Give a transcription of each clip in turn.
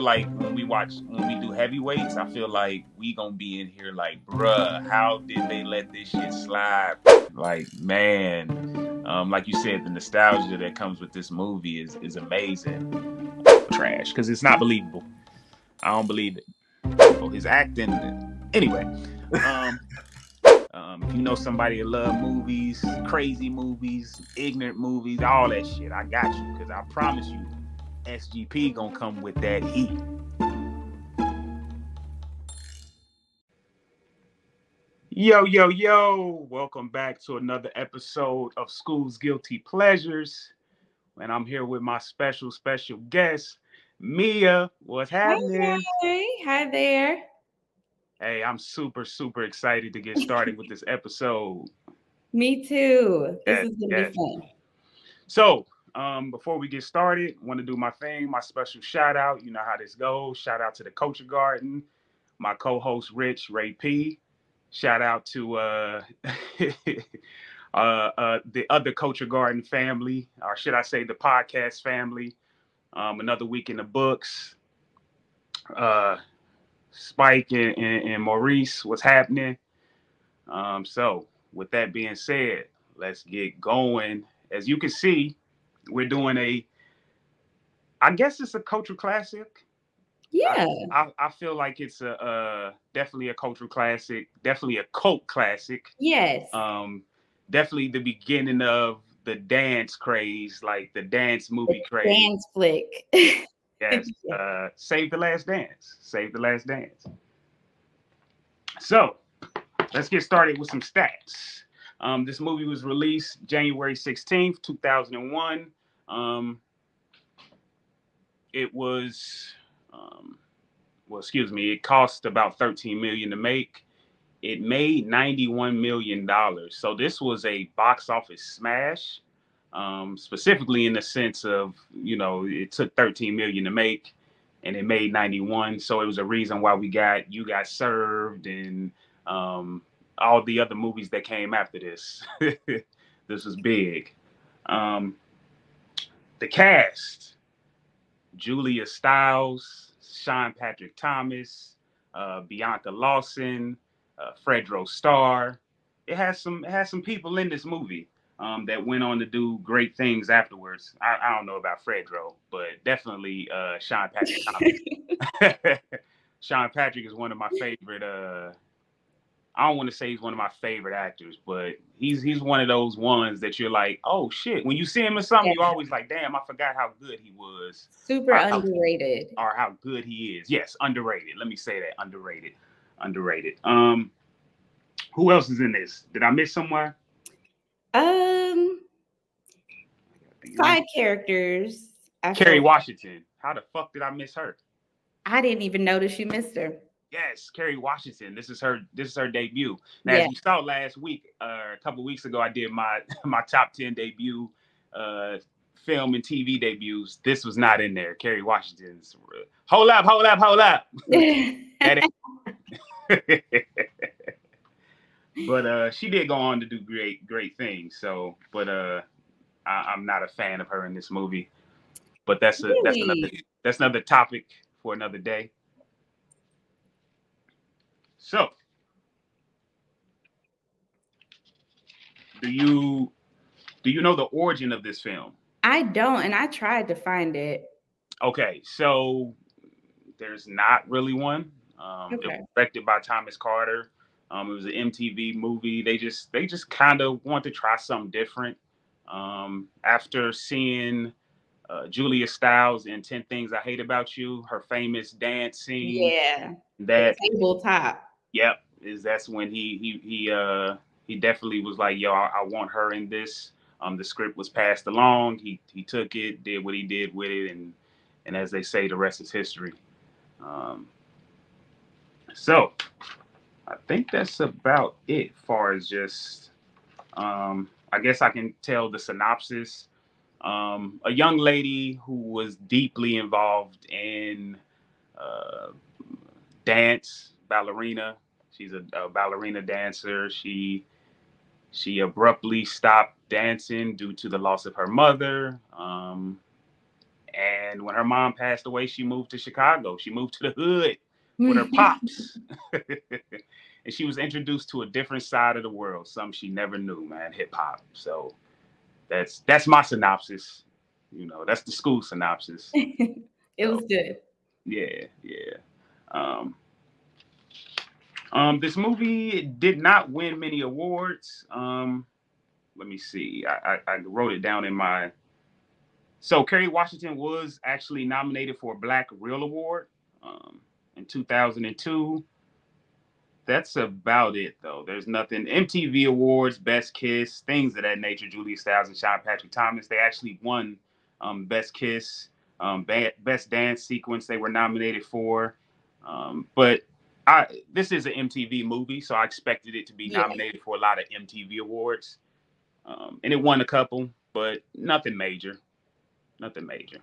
like when we watch when we do heavyweights, I feel like we gonna be in here like, bruh, how did they let this shit slide? Like, man, um, like you said, the nostalgia that comes with this movie is is amazing. Trash, because it's not believable. I don't believe it. Oh, his acting. Anyway, um, um, if you know somebody that love movies, crazy movies, ignorant movies, all that shit, I got you. Because I promise you, SGP gonna come with that heat. Yo, yo, yo, welcome back to another episode of Skool's Guilty Pleasures. And I'm here with my special, special guest, Mia. What's happening? Hey, hi there. Hey, I'm super, super excited to get started with this episode. Me too. This Yes, is gonna yes. be fun. So, um, before we get started, want to do my thing, my special shout out. You know how this goes. Shout out to the Culture Garden, my co-host Rich Ray P. Shout out to uh, uh, uh, the other Culture Garden family, or should I say the podcast family. Um, another week in the books. Uh, Spike and, and, and Maurice, what's happening? Um, so, with that being said, let's get going. As you can see, we're doing a i guess it's a cultural classic Yeah. i, I feel like it's a uh, definitely a cultural classic definitely a cult classic Yes. um definitely the beginning of the dance craze like the dance movie craze Dance flick. yes uh save the last dance save the last dance so let's get started with some stats um, this movie was released January 16th, 2001. Um, it was, um, well, excuse me, it cost about 13 million to make. It made 91 million dollars. So this was a box office smash, um, specifically in the sense of, you know, it took 13 million to make and it made 91. So it was a reason why we got You Got Served and um, all the other movies that came after this. this was big. Um, the cast: Julia Stiles, Sean Patrick Thomas, uh, Bianca Lawson, uh, Fredro Starr. It has some it has some people in this movie um, that went on to do great things afterwards. I, I don't know about Fredro, but definitely uh, Sean Patrick Thomas. Sean Patrick is one of my favorite. I don't want to say he's one of my favorite actors, but he's he's one of those ones that you're like, oh shit. When you see him in something, you're always like, damn, I forgot how good he was Super Wow. underrated. or how good he is. Yes, underrated. Let me say that underrated, underrated. Um, who else is in this? Did I miss somewhere? Um, side characters. I Kerry Washington. How the fuck did I miss her? I didn't even notice you missed her. Yes, Kerry Washington. This is her. This is her debut. Now, Yeah. as you saw last week, uh, a couple weeks ago, I did my my top ten debut uh, film and TV debuts. This was not in there. Kerry Washington's. Hold up! Hold up! Hold up! But uh, she did go on to do great great things. So, but uh, I, I'm not a fan of her in this movie. But that's a that's another that's another topic for another day. So, do you do you know the origin of this film? I don't, and I tried to find it. Okay, so there's not really one. Um, It was directed by Thomas Carter. Um, it was an MTV movie. They just they just kind of want to try something different. Um, after seeing uh, Julia Stiles in Ten Things I Hate About You, her famous dance scene. Yeah. That Tabletop. Yep, is that's when he he he uh he definitely was like, yo, I, I want her in this. Um, the script was passed along. He he took it, did what he did with it, and and as they say, the rest is history. Um, so I think that's about it. Far as just, um, I guess I can tell the synopsis. Um, a young lady who was deeply involved in uh, dance, ballerina. She's a, a ballerina dancer. She she abruptly stopped dancing due to the loss of her mother. Um, And when her mom passed away, she moved to Chicago. She moved to the hood with her pops. and she was introduced to a different side of the world, something she never knew, man, hip hop. So that's that's my synopsis. You know, that's the Skool synopsis. it was so, good. Yeah, yeah. Um, um, this movie did not win many awards. Um, let me see. I, I, I wrote it down in my. So Kerry Washington was actually nominated for a Black Reel Award um, in 2002. That's about it, though. There's nothing. MTV Awards, Best Kiss, things of that nature. Julia Stiles and Sean Patrick Thomas. They actually won um, Best Kiss, um, Best Dance Sequence. They were nominated for. Um, but I this is an MTV movie, so I expected it to be yeah. nominated for a lot of MTV awards, um, and it won a couple, but nothing major, nothing major.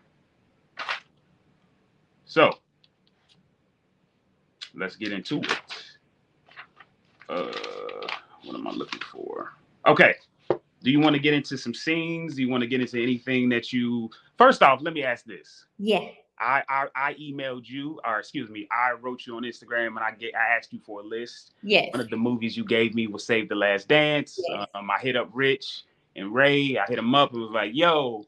So let's get into it. Uh, what am I looking for? Okay. Do you want to get into some scenes? Do you want to get into anything that you? First off, let me ask this. Yeah. I, I, I emailed you, or excuse me, I wrote you on Instagram, and I get I asked you for a list. Yes. One of the movies you gave me was Save the Last Dance. Yes. Um, I hit up Rich and Ray. I hit them up and was like, "Yo,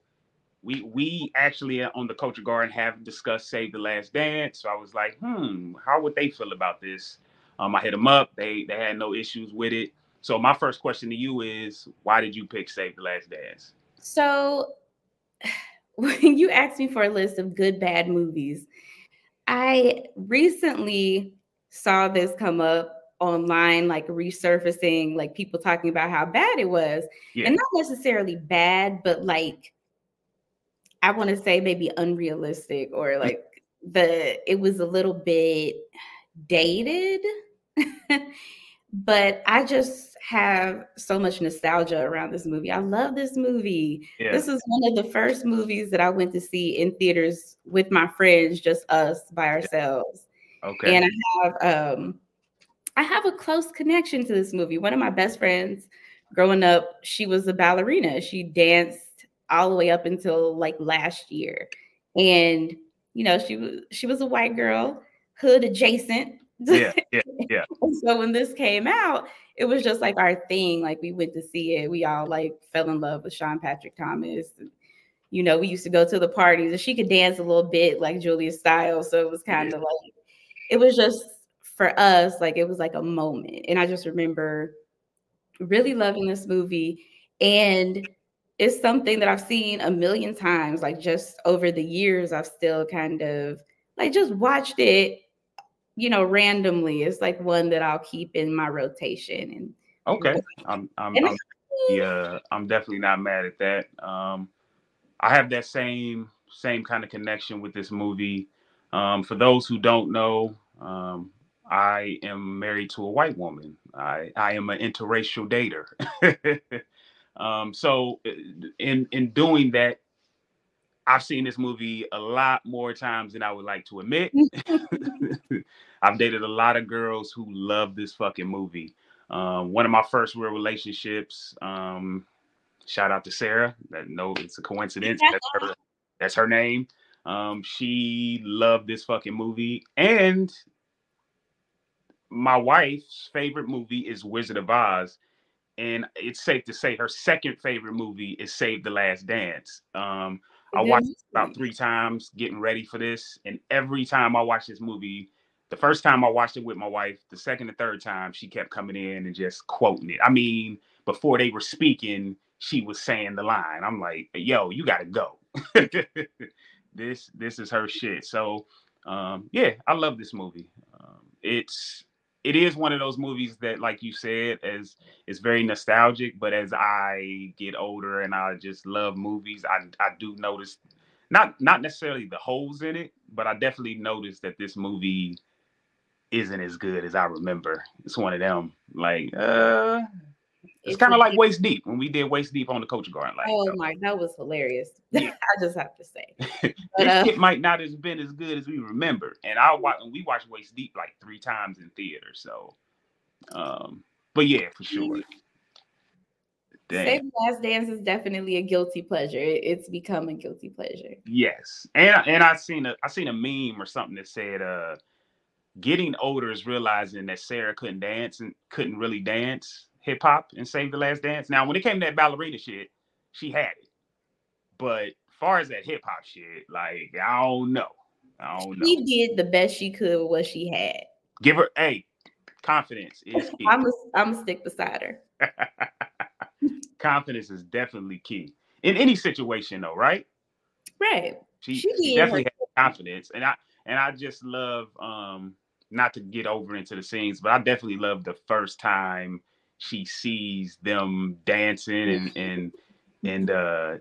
we we actually on the Culture Garden have discussed Save the Last Dance." So I was like, "Hmm, how would they feel about this?" Um, I hit them up. They they had no issues with it. So my first question to you is, why did you pick Save the Last Dance? So when you asked me for a list of good bad movies, I recently saw this come up online, like resurfacing, like people talking about how bad it was. Yeah. And not necessarily bad, but like I want to say maybe unrealistic or like the it was a little bit dated. but I just have so much nostalgia around this movie. I love this movie. Yeah. This is one of the first movies that I went to see in theaters with my friends, just us by ourselves. Okay. And I have um I have a close connection to this movie. One of my best friends growing up, she was a ballerina. She danced all the way up until like last year. And you know, she was she was a white girl, hood adjacent, yeah, yeah, yeah. so when this came out, it was just like our thing. Like we went to see it. We all like fell in love with Sean Patrick Thomas. And, you know, we used to go to the parties and she could dance a little bit like Julia Stiles. So it was kind yeah. of like it was just for us, like it was like a moment. And I just remember really loving this movie. And it's something that I've seen a million times, like just over the years, I've still kind of like just watched it you know, randomly. It's like one that I'll keep in my rotation. And okay, I'm I'm, I'm yeah, I'm definitely not mad at that. Um, I have that same same kind of connection with this movie. Um, for those who don't know, um, I am married to a white woman. I I am an interracial dater. um, so in in doing that, I've seen this movie a lot more times than I would like to admit. I've dated a lot of girls who love this fucking movie. Um, one of my first real relationships, um, shout out to Sarah. That no, it's a coincidence. That's her, that's her name. Um, she loved this fucking movie. And my wife's favorite movie is Wizard of Oz. And it's safe to say her second favorite movie is Save the Last Dance. Um, I watched about three times getting ready for this, and every time I watch this movie, the first time I watched it with my wife, the second and third time she kept coming in and just quoting it. I mean, before they were speaking, she was saying the line. I'm like, yo, you gotta go. this this is her shit. So um, yeah, I love this movie. Um, it's it is one of those movies that, like you said, as is very nostalgic. But as I get older and I just love movies, I I do notice not not necessarily the holes in it, but I definitely noticed that this movie isn't as good as I remember. It's one of them like uh it's, kind of like waist deep when we did waist deep on the Culture Garden. Like, oh my, that was hilarious. Yeah. I just have to say, but, uh, it might not have been as good as we remember. And I watch, we watched waist deep like three times in theater. So, um, but yeah, for sure, Save Last Dance is definitely a guilty pleasure. It's become a guilty pleasure. Yes, and and I seen a I seen a meme or something that said, uh, getting older is realizing that Sarah couldn't dance and couldn't really dance hip hop and Save the Last Dance. Now, when it came to that ballerina shit, she had it, but far as that hip hop shit, like I don't know. I don't know. She did the best she could with what she had. Give her, hey, confidence is key. I'm a, I'm a stick beside her. confidence is definitely key in any situation, though, right? Right. She, she, she definitely has confidence, and I and I just love um not to get over into the scenes, but I definitely love the first time she sees them dancing and and and uh,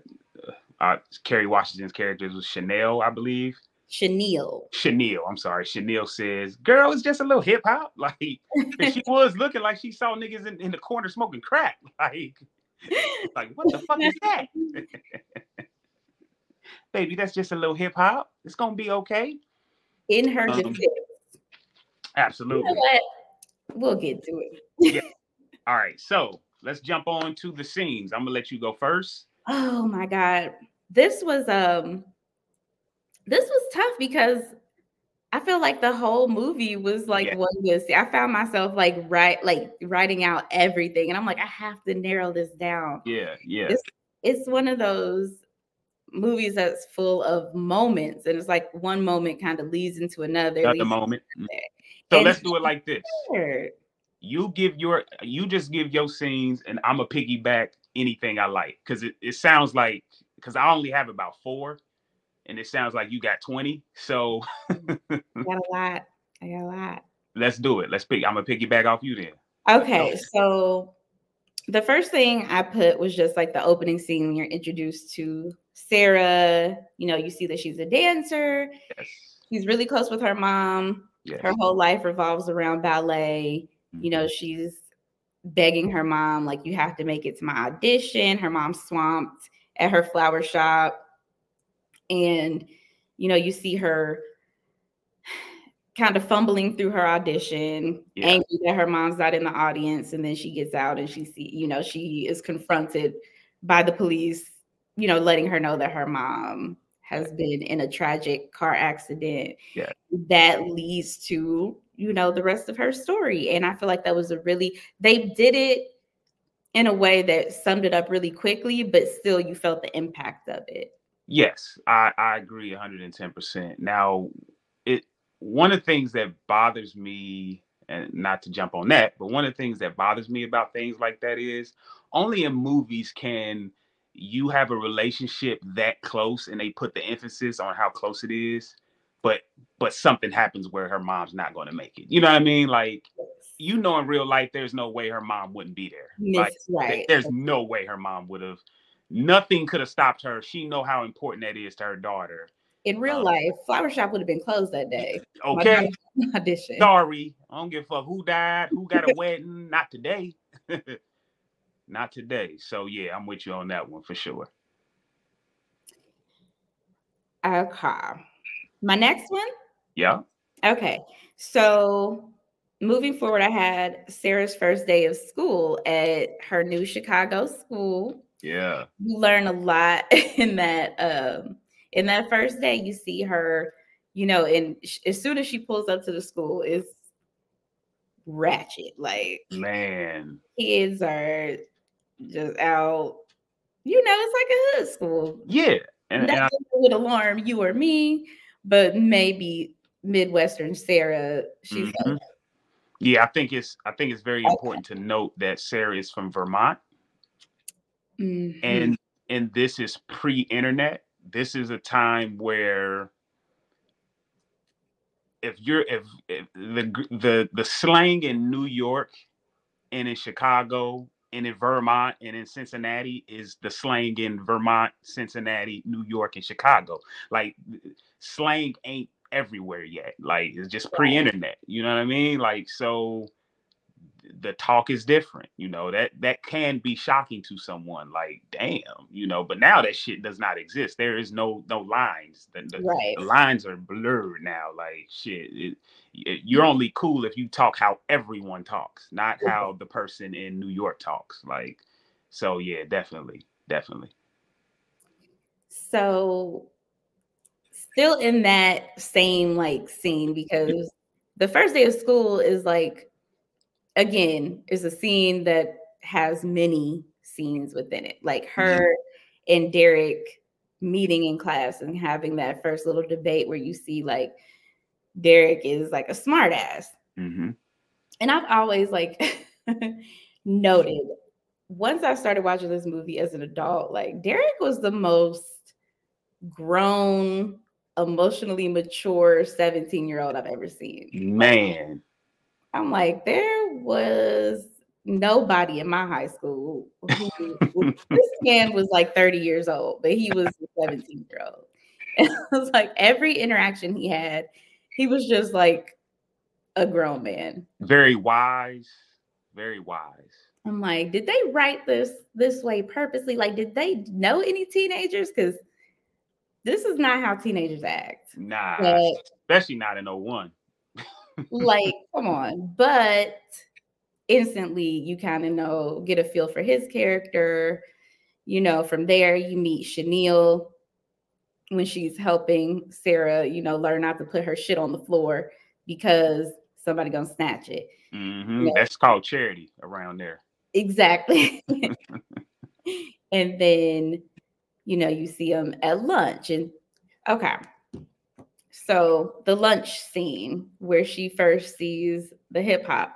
uh Kerry Washington's characters was Chanel, I believe. Chenille. Chenille, I'm sorry. Chenille says, "Girl, it's just a little hip hop." Like she was looking like she saw niggas in, in the corner smoking crack. Like, like what the fuck is that? Baby, that's just a little hip hop. It's gonna be okay. In her um, defense. Absolutely. You know? We'll get to it. yeah. All right. So let's jump on to the scenes. I'm gonna let you go first. Oh my god. This was um this was tough because I feel like the whole movie was like yeah. one was I found myself like right like writing out everything and I'm like I have to narrow this down. Yeah, yeah. It's, it's one of those movies that's full of moments and it's like one moment kind of leads into another. Another moment. Mm. So and let's do it like this. You give your you just give your scenes and I'm a piggyback anything I like because it, it sounds like because I only have about four and it sounds like you got 20. So I got a lot. I got a lot. Let's do it. Let's pick. I'm gonna piggyback off you then. Okay, so the first thing I put was just like the opening scene when you're introduced to Sarah. You know, you see that she's a dancer. Yes. She's really close with her mom. Yes. Her whole life revolves around ballet. You know, mm-hmm. she's begging her mom, like, you have to make it to my audition. Her mom's swamped at her flower shop and you know you see her kind of fumbling through her audition yeah. angry that her mom's not in the audience and then she gets out and she see you know she is confronted by the police you know letting her know that her mom has been in a tragic car accident yeah. that leads to you know the rest of her story. And i feel like that was a really they did it in a way that summed it up really quickly but still you felt the impact of it. Yes, I, I agree 110%. Now, it one of the things that bothers me, and not to jump on that, but one of the things that bothers me about things like that is only in movies can you have a relationship that close and they put the emphasis on how close it is, but but something happens where her mom's not going to make it. You know what I mean? Like you know in real life there's no way her mom wouldn't be there. Like, right. There's no way her mom would have nothing could have stopped her. She know how important that is to her daughter. In real um, life, flower shop would have been closed that day. Okay. Audition. Sorry. I don't give a fuck who died, who got a wedding. Not today. Not today. So yeah, I'm with you on that one for sure. Okay. My next one? Yeah. Okay. So moving forward, I had Sarah's first day of school at her new Chicago school. Yeah. You learn a lot in that um in that first day you see her, you know, and sh- as soon as she pulls up to the school it's ratchet like man. Kids are just out you know, it's like a hood school. Yeah. And, and I, would alarm you or me, but maybe Midwestern Sarah, she's mm-hmm. like, yeah, I think it's I think it's very okay. important to note that Sarah is from Vermont. Mm-hmm. And and this is pre-internet. This is a time where if you're if, if the the the slang in New York and in Chicago and in Vermont and in Cincinnati is the slang in Vermont, Cincinnati, New York, and Chicago. Like slang ain't everywhere yet. Like it's just pre-internet. You know what I mean? Like so the talk is different you know that that can be shocking to someone like damn you know but now that shit does not exist. There is no no lines. The, the, right. the lines are blurred now like shit it, it, you're mm. only cool if you talk how everyone talks not how the person in new york talks like So yeah, definitely, definitely. So still in that same like scene because the first day of school is like again is a scene that has many scenes within it like her mm-hmm. and derek meeting in class and having that first little debate where you see like derek is like a smartass mm-hmm. and i've always like noted once i started watching this movie as an adult like derek was the most grown emotionally mature 17 year old I've ever seen. Man. I'm like, there was nobody in my high school who, this man was like 30 years old, but he was a 17 year old. And it was like every interaction he had, he was just like a grown man. Very wise, very wise. I'm like, did they write this this way purposely? Like, did they know any teenagers? Because this is not how teenagers act. Nah, but, especially not in 01. Like, come on. But instantly you kind of know, get a feel for his character. You know, from there you meet Chenille when she's helping Sarah, you know, learn not to put her shit on the floor because somebody gonna snatch it. Mm-hmm. Know? That's called charity around there. Exactly. and then you know, you see them at lunch. And okay. So the lunch scene where she first sees the hip hop.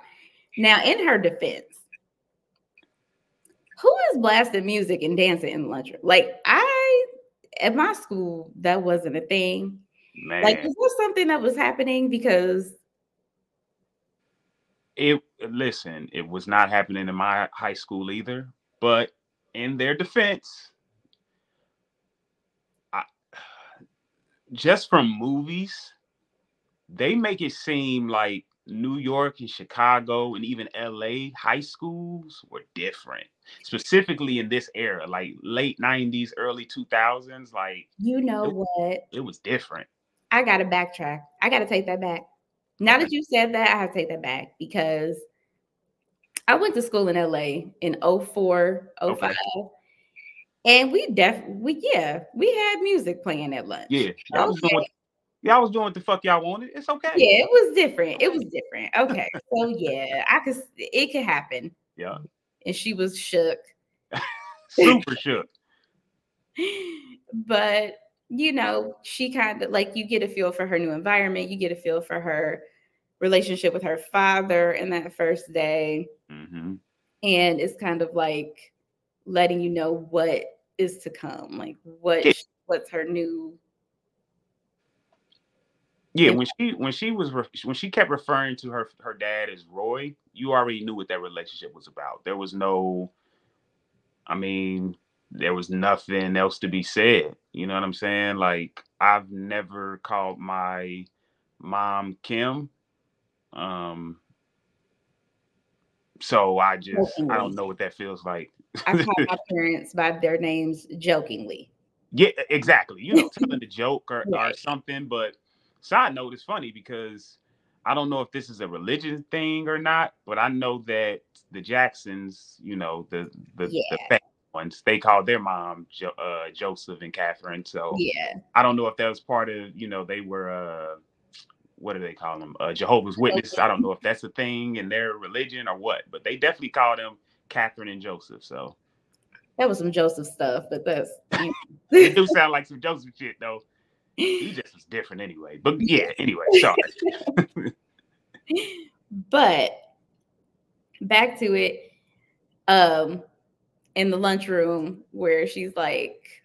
Now, in her defense, who is blasting music and dancing in the lunchroom? Like, I, at my school, that wasn't a thing. Man. Like, is this something that was happening? Because it, listen, it was not happening in my high school either. But in their defense, just from movies, they make it seem like New York and Chicago and even LA high schools were different. Specifically in this era, like late 90s, early 2000s, like you know it, what? It was different. I gotta backtrack. I gotta take that back. Now that you said that, I have to take that back because I went to school in LA in 04, 05. Okay. And we def we yeah, we had music playing at lunch. Yeah, y'all was doing y'all was doing what the fuck y'all wanted. It's okay. Yeah, it was different. It was different. Okay. so yeah, I could it could happen. Yeah. And she was shook. Super shook. But you know, she kind of like you get a feel for her new environment, you get a feel for her relationship with her father in that first day. Mm-hmm. And it's kind of like letting you know what is to come, like what what's her new. Yeah, when she when she was when she kept referring to her her dad as Roy, you already knew what that relationship was about. There was no, I mean, there was nothing else to be said. You know what I'm saying? Like I've never called my mom Kim. Um, so I just I don't know what that feels like. I call my parents by their names jokingly. Yeah, exactly. You know, telling a joke or, right. or something. But side note, it's funny because I don't know if this is a religion thing or not, but I know that the Jacksons, you know, the the, yeah. the ones, they called their mom jo- uh, Joseph and Katherine. So yeah, I don't know if that was part of, you know, they were uh what do they call them? Uh, Jehovah's Witness. I don't know if that's a thing in their religion or what, but they definitely call them Katherine and Joseph. So that was some Joseph stuff, but that's it do sound like some Joseph shit though. He just was different anyway. But yeah, anyway, sorry. but back to it. Um in the lunchroom where she's like,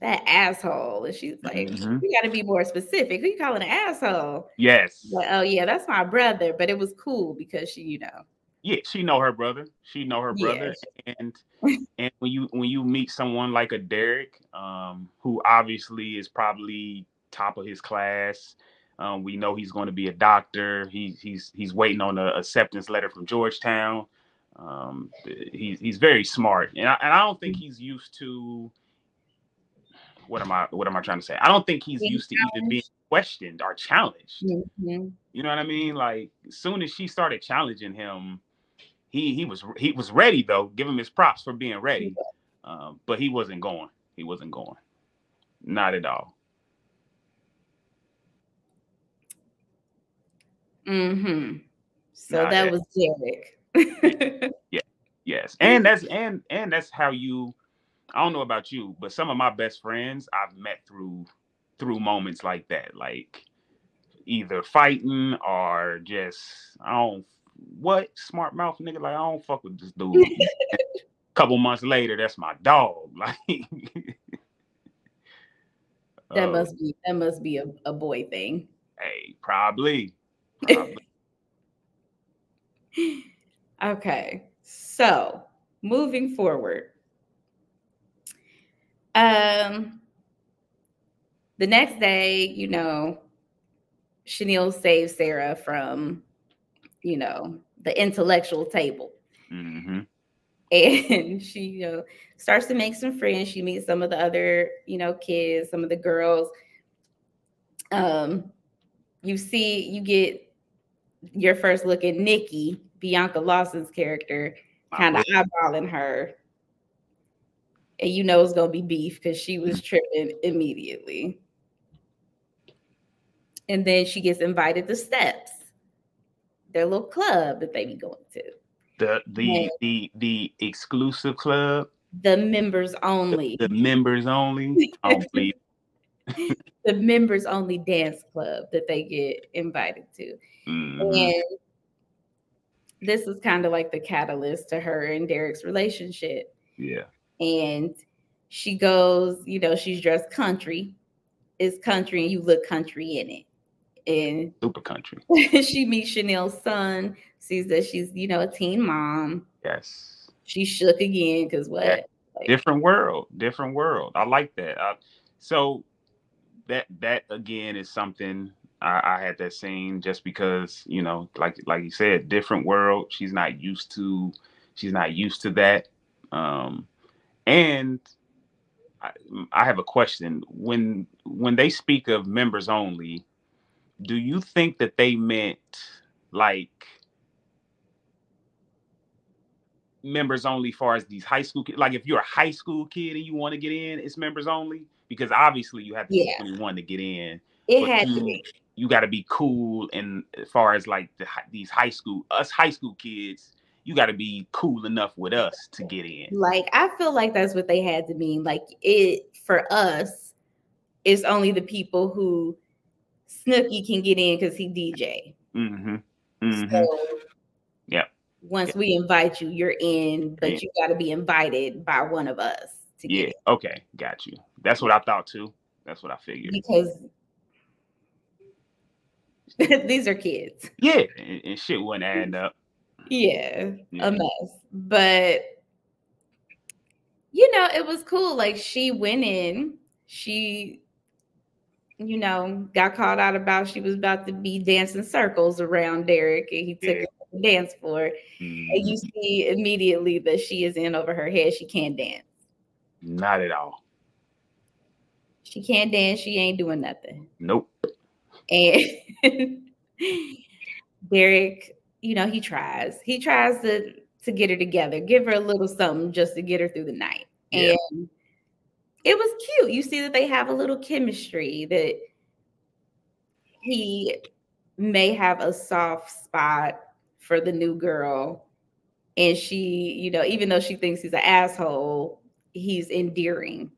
that asshole. And she's like, mm-hmm. you got to be more specific. Who you calling an asshole? Yes. Like, oh yeah, that's my brother. But it was cool because she, you know, yeah, she know her brother. She know her brother, yes. and and when you when you meet someone like a Derek, um, who obviously is probably top of his class, um, we know he's going to be a doctor. He's he's he's waiting on a acceptance letter from Georgetown. Um, he's he's very smart, and I, and I don't think he's used to. What am I? What am I trying to say? I don't think he's being used to even being questioned or challenged. Mm-hmm. You know what I mean? Like as soon as she started challenging him, he he was he was ready though. Give him his props for being ready, um, but he wasn't going. He wasn't going. Not at all. Mm-hmm. So that, that was Derek. yeah. Yes. And that's and and that's how you I don't know about you, but some of my best friends I've met through through moments like that. Like either fighting or just I don't what smart mouth nigga like I don't fuck with this dude. couple months later, that's my dog. Like that uh, must be that must be a, a boy thing. Hey, probably. probably. okay. So moving forward. Um the next day, you know, Chenille saves Sarah from, you know, the intellectual table. Mm-hmm. And she, you know, starts to make some friends. She meets some of the other, you know, kids, some of the girls. Um, you see, you get your first look at Nikki, Bianca Lawson's character, kind of eyeballing her. And you know it's gonna be beef because she was tripping immediately and then she gets invited to Steps, their little club that they be going to. The the the the exclusive club. The members only. The, the members only. only. the members only dance club that they get invited to. Mm-hmm. And this is kind of like the catalyst to her and Derek's relationship. Yeah. And she goes, you know, she's dressed country. It's country and you look country in it and super country. she meets Chenille's son, sees that she's, you know, a teen mom. Yes. She shook again because what? Yeah. Like, different world, different world. I like that. Uh, so that that again is something I, I, had that scene just because you know, like like you said, different world. She's not used to. She's not used to that. Um, and I, I have a question when when they speak of members only do you think that they meant like members only far as these high school kids like if you're a high school kid and you want to get in it's members only? Because obviously you have to yeah. be 21 to get in it had you, to be. you got to be cool and as far as like the, these high school us high school kids you got to be cool enough with us to get in. Like i feel like that's what they had to mean. Like it for us it's only the people who Snooki can get in because he DJ. Mm-hmm. Mm-hmm. So, yeah. Once yeah. we invite you, you're in, but yeah. you got to be invited by one of us. yeah. Okay. Got you. That's what I thought too. That's what I figured. Because these are kids. Yeah, and, and shit wouldn't add up. Yeah, yeah, a mess. But you know, it was cool. Like she went in, she you know, got called out about she was about to be dancing circles around Derek and he took yeah. her to the dance floor. Mm-hmm. And you mm-hmm. see immediately that she is in over her head. She can't dance. Not at all. She can't dance. She ain't doing nothing. Nope. And Derek, you know, he tries. He tries to to get her together, give her a little something just to get her through the night. Yeah. And it was cute. You see that they have a little chemistry that he may have a soft spot for the new girl. And she, you know, even though she thinks he's an asshole, he's endearing.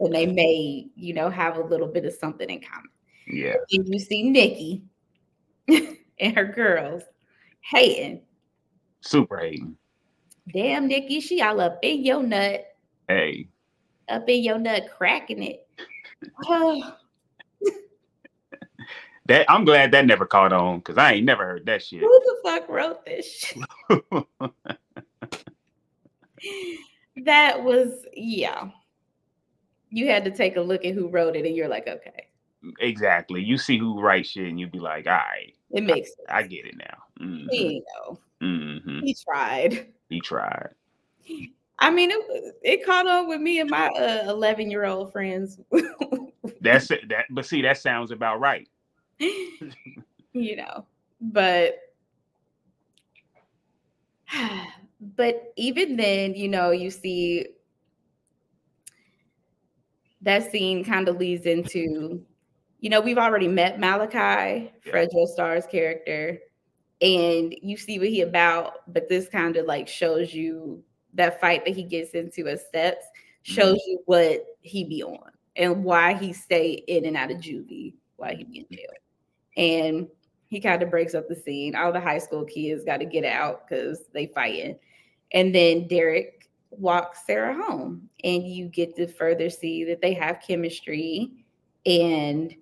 And they may, you know, have a little bit of something in common. Yeah. And you see Nikki and her girls hating. Super hating. Damn, Nikki, she all up in your nut. Hey up in your nut cracking it. Oh. that I'm glad that never caught on because I ain't never heard that shit. Who the fuck wrote this shit? that was yeah. You had to take a look at who wrote it, and you're like, okay. Exactly. You see who writes shit, and you'd be like, all right. It makes I, I get it now. Mm-hmm. He know. Mm-hmm. He tried. He tried. I mean, it it caught on with me and my eleven uh, year old friends. That's it. That, but see, that sounds about right. you know, but but even then, you know, you see that scene kind of leads into, you know, we've already met Malachi, yeah. Fredro Starr's character, and you see what he about, but this kind of like shows you that fight that he gets into as steps, shows mm-hmm. you what he be on and why he stay in and out of juvie while he be in jail. And he kind of breaks up the scene. All the high school kids got to get out because they fighting. And then Derek walks Sarah home, and you get to further see that they have chemistry. And,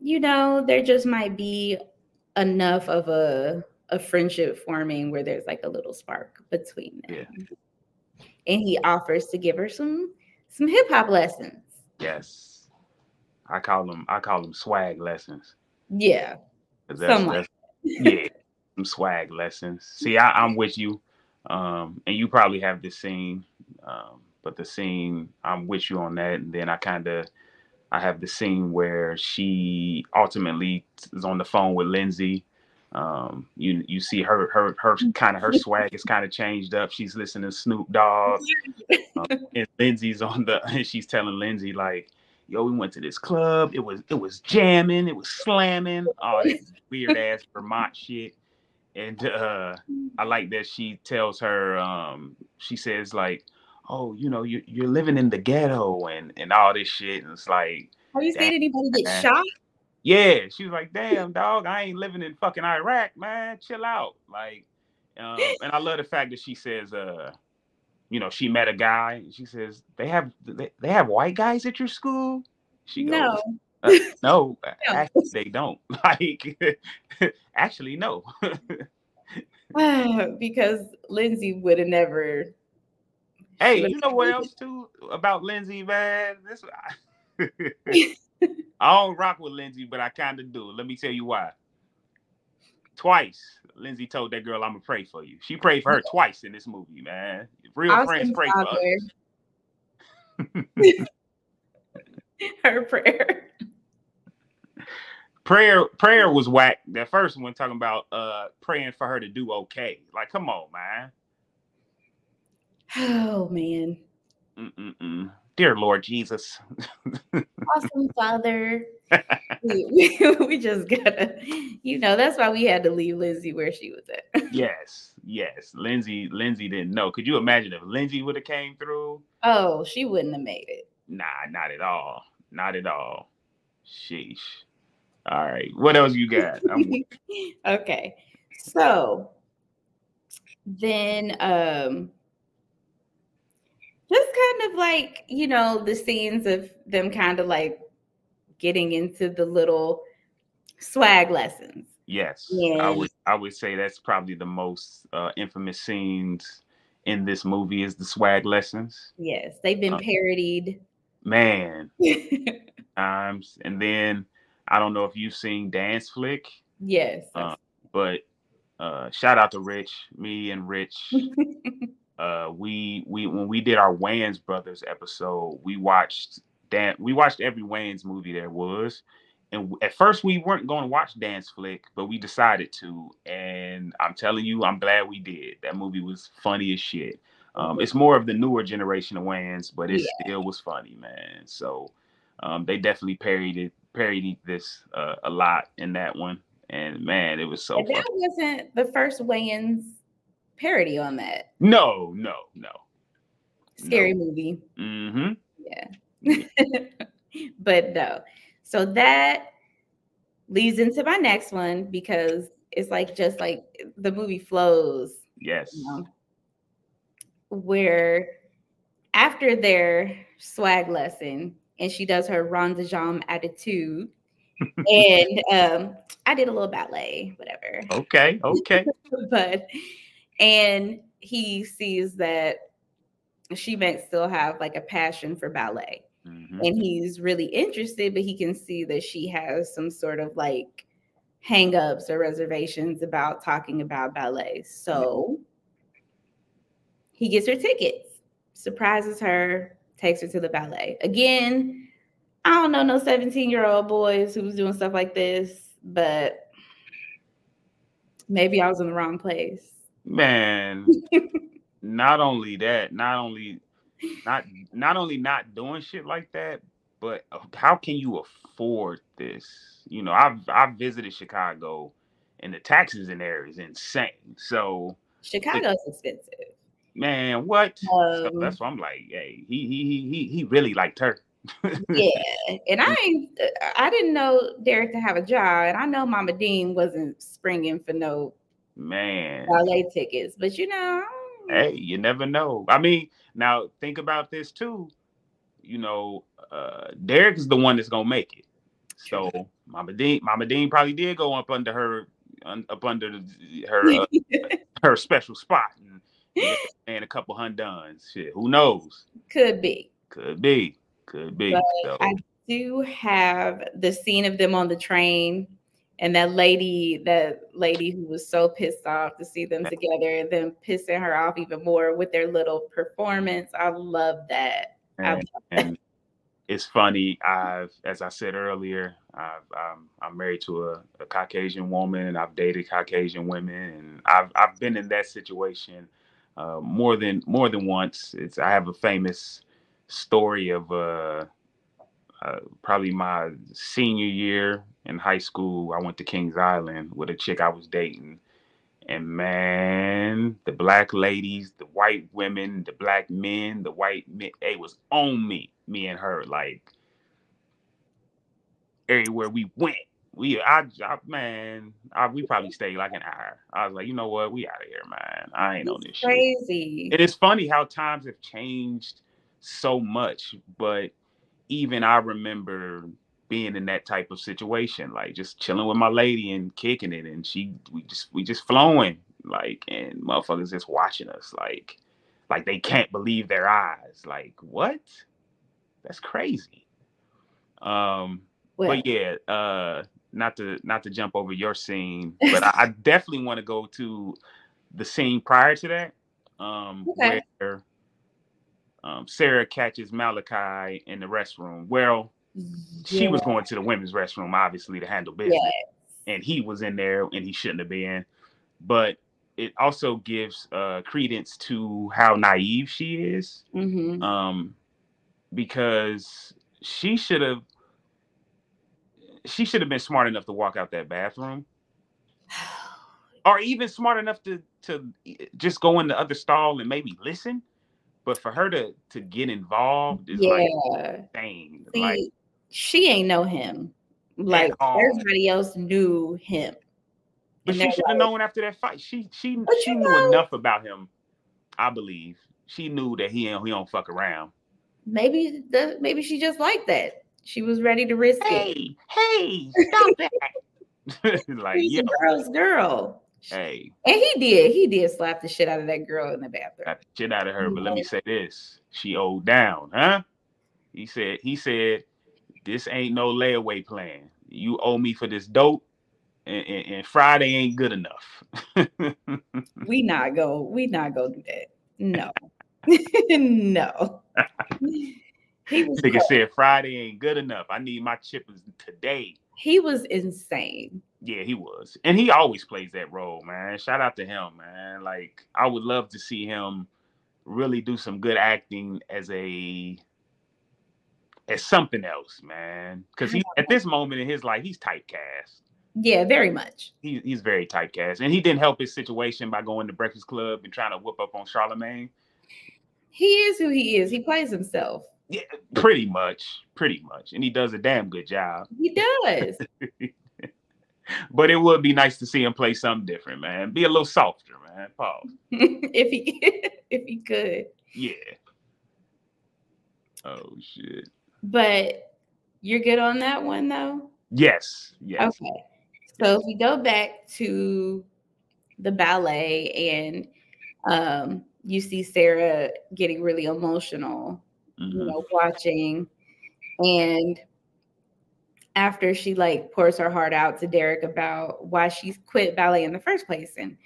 you know, there just might be enough of a, a friendship forming where there's like a little spark between them. Yeah. And he offers to give her some some hip hop lessons. Yes. I call them I call them swag lessons. Yeah. That's, that's, yeah, some swag lessons. See, I, am with you, um, and you probably have the scene, um, but the scene I'm with you on that, and then I kind of I have the scene where she ultimately is on the phone with Lindsay. Um, you you see her her her kind of her swag is kind of changed up. She's listening to Snoop Dogg, um, and Lindsay's on the and she's telling Lindsay like, yo, we went to this club. It was it was jamming, it was slamming, all this weird ass Vermont shit. And uh I like that she tells her, um, she says like, Oh, you know, you you're living in the ghetto and and all this shit. And it's like Have you seen anybody get shot? Yeah, she was like, damn, dog, I ain't living in fucking Iraq, man. Chill out. Like, um, and I love the fact that she says, uh, you know, she met a guy. she says, "They have they, they have white guys at your school." She goes, "No, uh, no, actually they don't." Like, actually, no. because Lindsay would have never. Hey, you know what else too about Lindsay, man? This I don't rock with Lindsay, but I kind of do. Let me tell you why. Twice, Lindsay told that girl, "I'm gonna pray for you." She prayed for her twice in this movie, man. Real awesome friends pray for her. her prayer. Prayer, prayer was whack. That first one talking about uh praying for her to do okay. Like, come on, man. Oh man. Mm-mm-mm. Dear Lord Jesus. awesome Father. we, we, just gotta, you know, that's why we had to leave Lindsay where she was at. yes, yes. Lindsay, Lindsay didn't know. Could you imagine if Lindsay would have came through? Oh, she wouldn't have made it. Nah, not at all. Not at all. Sheesh. All right. What else you got? okay. So then um just kind of like, you know, the scenes of them kind of like getting into the little swag lessons. Yes, yeah. I would I would say that's probably the most uh, infamous scenes in this movie is the swag lessons. Yes, they've been uh, parodied. Man, times and then I don't know if you've seen Dance Flick. Yes, uh, but uh, shout out to Rich, me and Rich. uh, we we when we did our Wayans Brothers episode, we watched that We watched every Wayans movie there was, and at first we weren't going to watch Dance Flick, but we decided to. And I'm telling you, I'm glad we did. That movie was funny as shit. Um, it's more of the newer generation of Wayans, but it yeah. still was funny, man. So um, they definitely parodied parodied this uh, a lot in that one, and man, it was so. that wasn't the first Wayans parody on that. No, no, no. Scary no. movie. Mm-hmm. Yeah. but no. So that leads into my next one because it's like just like the movie flows. Yes. You know, where after their swag lesson and she does her rond de jambe attitude. and um, I did a little ballet, whatever. Okay, okay. but and he sees that she might still have like a passion for ballet. Mm-hmm. And he's really interested, but he can see that she has some sort of like hangups or reservations about talking about ballet. So he gets her tickets, surprises her, takes her to the ballet. Again, I don't know no 17 year old boys who's doing stuff like this, but maybe I was in the wrong place. Man, not only that, not only not not only not doing shit like that, but how can you afford this? You know, I've I've visited Chicago, and the taxes in there is insane. So Chicago's expensive. Man, what? Um, so that's why I'm like, hey, he he he he really liked her. yeah, and I ain't, I didn't know Derek to have a job, and I know Mama Dean wasn't springing for no man ballet tickets, but you know, hey, you never know. I mean, now think about this too. You know, uh Derek is the one that's gonna make it. So Mama Dean, Mama Dean probably did go up under her, un, up under the, her uh, her special spot and, and a couple hunduns. Shit, who knows? Could be. Could be. Could be. So. I do have the scene of them on the train and that lady, that lady who was so pissed off to see them together and then pissing her off even more with their little performance. I love that. I and, and it's funny. I've, as I said earlier, I've, I'm, I'm married to a, a, Caucasian woman, and I've dated Caucasian women, and I've I've been in that situation uh, more than more than once. It's I have a famous story of uh, uh, probably my senior year in high school. I went to Kings Island with a chick I was dating. And man, the black ladies, the white women, the black men, the white men, it was on me, me and her. Like everywhere we went, we, I, I man, I, we probably stayed like an hour. I was like, you know what, we out of here, man. I ain't on this crazy. shit. It is funny how times have changed so much, but even I remember being in that type of situation, like just chilling with my lady and kicking it, and she we just we just flowing, like and motherfuckers just watching us, like like they can't believe their eyes, like what? That's crazy. Um, well, but yeah, uh, not to not to jump over your scene, but I, I definitely want to go to the scene prior to that, um, okay. where um, Sara catches Malakai in the restroom. Well, she yeah. was going to the women's restroom, obviously, to handle business. And he was in there and he shouldn't have been. But it also gives uh, credence to how naive she is. Mm-hmm. Um, because she should have she should have been smart enough to walk out that bathroom. or even smart enough to to just go in the other stall and maybe listen. But for her to to get involved is yeah. like insane. See, like she ain't know him. Like everybody else knew him. But and she should have like, known after that fight. She she she knew know? enough about him, I believe. She knew that he ain't he don't fuck around. Maybe the maybe she just liked that. She was ready to risk hey, it. Hey, stop that. like He's a girl's girl. Hey. And he did. He did slap the shit out of that girl in the bathroom. Slap the shit out of her. But let me say this. She owed down, huh? He said, he said, this ain't no layaway plan. You owe me for this dope, and, and, and Friday ain't good enough. we not go. We not go do that. No, no. He was Nigga said Friday ain't good enough. I need my chippers today. He was insane. Yeah, he was. And he always plays that role, man. Shout out to him, man. Like I would love to see him really do some good acting as a as something else, man. Because he at this moment in his life, he's typecast. Yeah, very much. He, he's very typecast, and he didn't help his situation by going to Breakfast Club and trying to whoop up on Charlemagne. He is who he is. He plays himself. Yeah, pretty much, pretty much, and he does a damn good job. He does. but it would be nice to see him play something different, man. Be a little softer, man. Paul. if he if he could. Yeah. Oh shit. But you're good on that one though? Yes. Yes. Okay. So if we go back to the ballet and um, you see Sara getting really emotional, mm-hmm. you know, watching and after she like pours her heart out to Derek about why she quit ballet in the first place and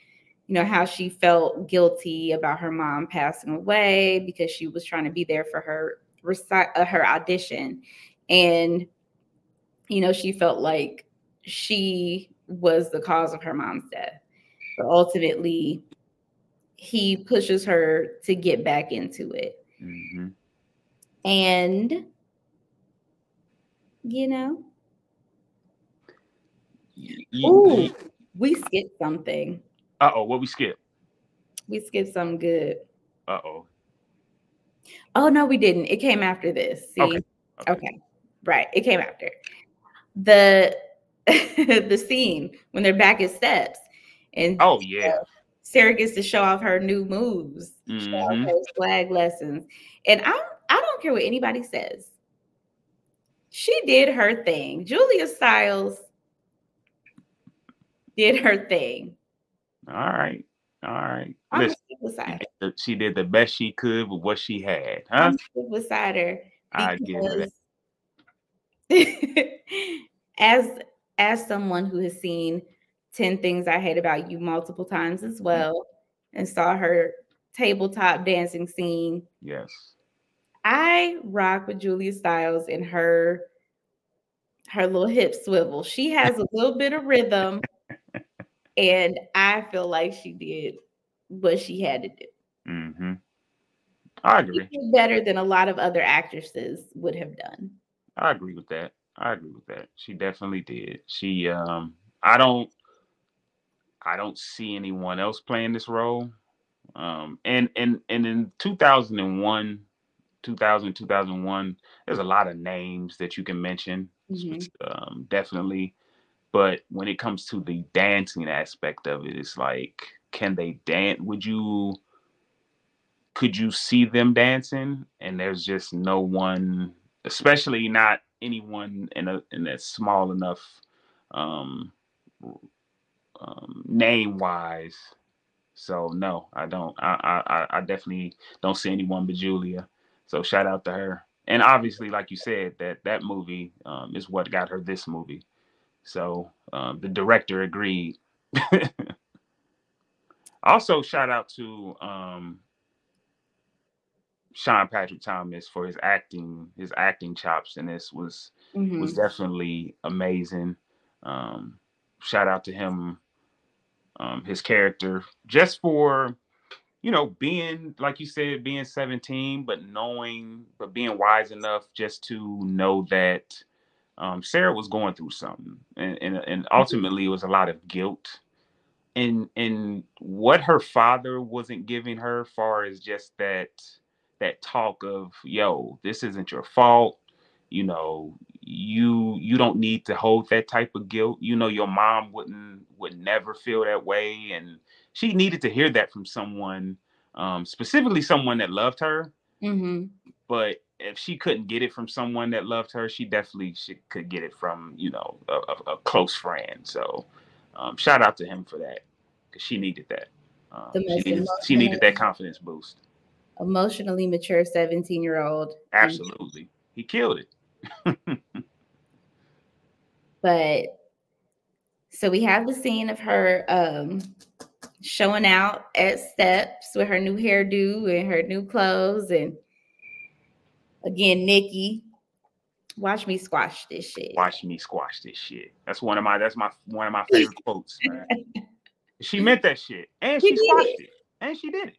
you know how she felt guilty about her mom passing away because she was trying to be there for her recite uh, her audition and you know she felt like she was the cause of her mom's death but ultimately he pushes her to get back into it. Mm-hmm. And you know, Ooh, we skipped something. Uh oh, what we skip? We skipped something good. Uh oh. No, we didn't. It came after this. See? Okay. okay. okay. Right. It came after. The the scene when they're back at steps and oh yeah. Uh, Sara gets to show off her new moves, mm-hmm. her flag lessons. And I I don't care what anybody says. She did her thing. Julia Stiles did her thing. All right. All right. Listen, she did the best she could with what she had. Huh? I'm beside her. I get it. as as someone who has seen 10 things I hate about you multiple times as mm. well and saw her tabletop dancing scene. Yes. I rock with Julia Stiles in her her little hip swivel. She has a little bit of rhythm and I feel like she did what she had to do. Mm-hmm. I agree. Better than a lot of other actresses would have done. I agree with that. I agree with that. She definitely did. She um I don't I don't see anyone else playing this role. Um and and and in 2001 2000 2001 there's a lot of names that you can mention mm-hmm. um, definitely but when it comes to the dancing aspect of it it's like can they dance would you could you see them dancing? And there's just no one especially not anyone in a in a small enough um, um name wise so no i don't I, I i definitely don't see anyone but julia. So shout out to her. And obviously like you said that that movie um, is what got her this movie. So um, the director agreed. Also shout out to um, Sean Patrick Thomas for his acting, his acting chops, and this was mm-hmm. was definitely amazing. Um, shout out to him, um, his character, just for you know being like you said, being 17, but knowing, but being wise enough just to know that um, Sara was going through something, and, and and mm-hmm. ultimately it was a lot of guilt and and what her father wasn't giving her far as just that that talk of yo this isn't your fault. You know you you don't need to hold that type of guilt. You know your mom wouldn't would never feel that way and she needed to hear that from someone um, specifically someone that loved her. Mm-hmm. but if she couldn't get it from someone that loved her she definitely she could get it from you know a, a, a close friend. So um, shout out to him for that because she needed that. Um, she, needed, she needed that confidence boost emotionally mature 17 year old. Absolutely. He killed it. but so we have the scene of her um showing out at steps with her new hairdo and her new clothes and again Nikki watch me squash this shit. Watch me squash this shit. That's one of my that's my one of my favorite quotes. she meant that shit and she, she squashed it. it. And she did it.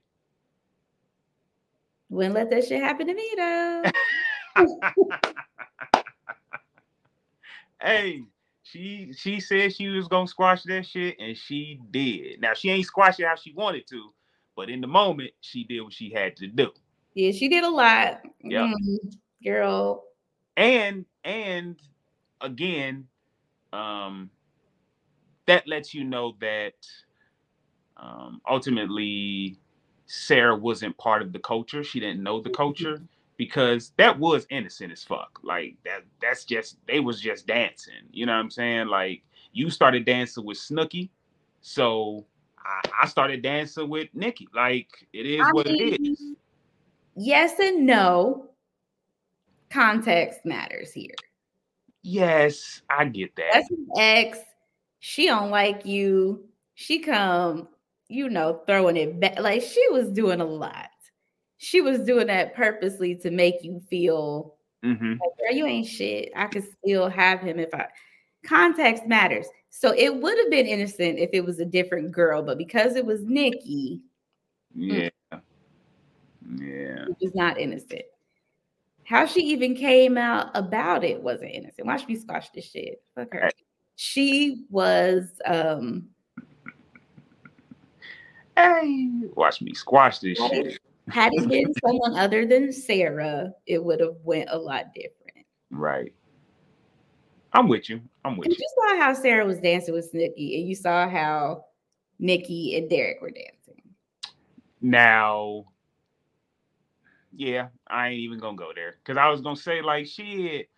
Wouldn't let that shit happen to me though. hey, she she said she was gonna squash that shit, and she did. Now she ain't squash it how she wanted to, but in the moment, she did what she had to do. Yeah, she did a lot. Yeah, mm, girl. And and again, um, that lets you know that um, ultimately Sara wasn't part of the culture. She didn't know the culture because that was innocent as fuck. Like that that's just they was just dancing. You know what I'm saying? Like you started dancing with Snookie. So I, I started dancing with Nikki. Like it is I what mean, it is. Yes and no. Context matters here. Yes, I get that. That's an ex. She don't like you. She come you know, throwing it back. Like she was doing a lot. She was doing that purposely to make you feel mm-hmm. like, girl, you ain't shit. I could still have him if I context matters. So it would have been innocent if it was a different girl, but because it was Nikki, Yeah. Yeah. Which is not innocent. How she even came out about it wasn't innocent. Watch me squash this shit. Fuck her. She was um Hey, watch me squash this had shit. it, had it been someone other than Sara, it would have went a lot different. Right. I'm with you. I'm with And you. you saw how Sara was dancing with Nikki, and you saw how Nikki and Derek were dancing. Now, yeah, I ain't even gonna go there because I was gonna say like shit.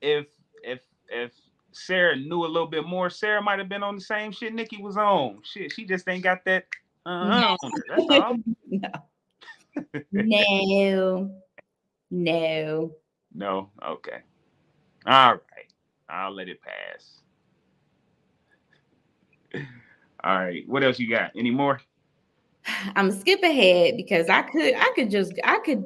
If if if Sara knew a little bit more, Sara might have been on the same shit Nikki was on. Shit, she just ain't got that. On her, oh, That's all. no. no. No. No, okay, all right. I'll let it pass. All right, what else you got? Any more? I'm skip ahead because I could I could just I could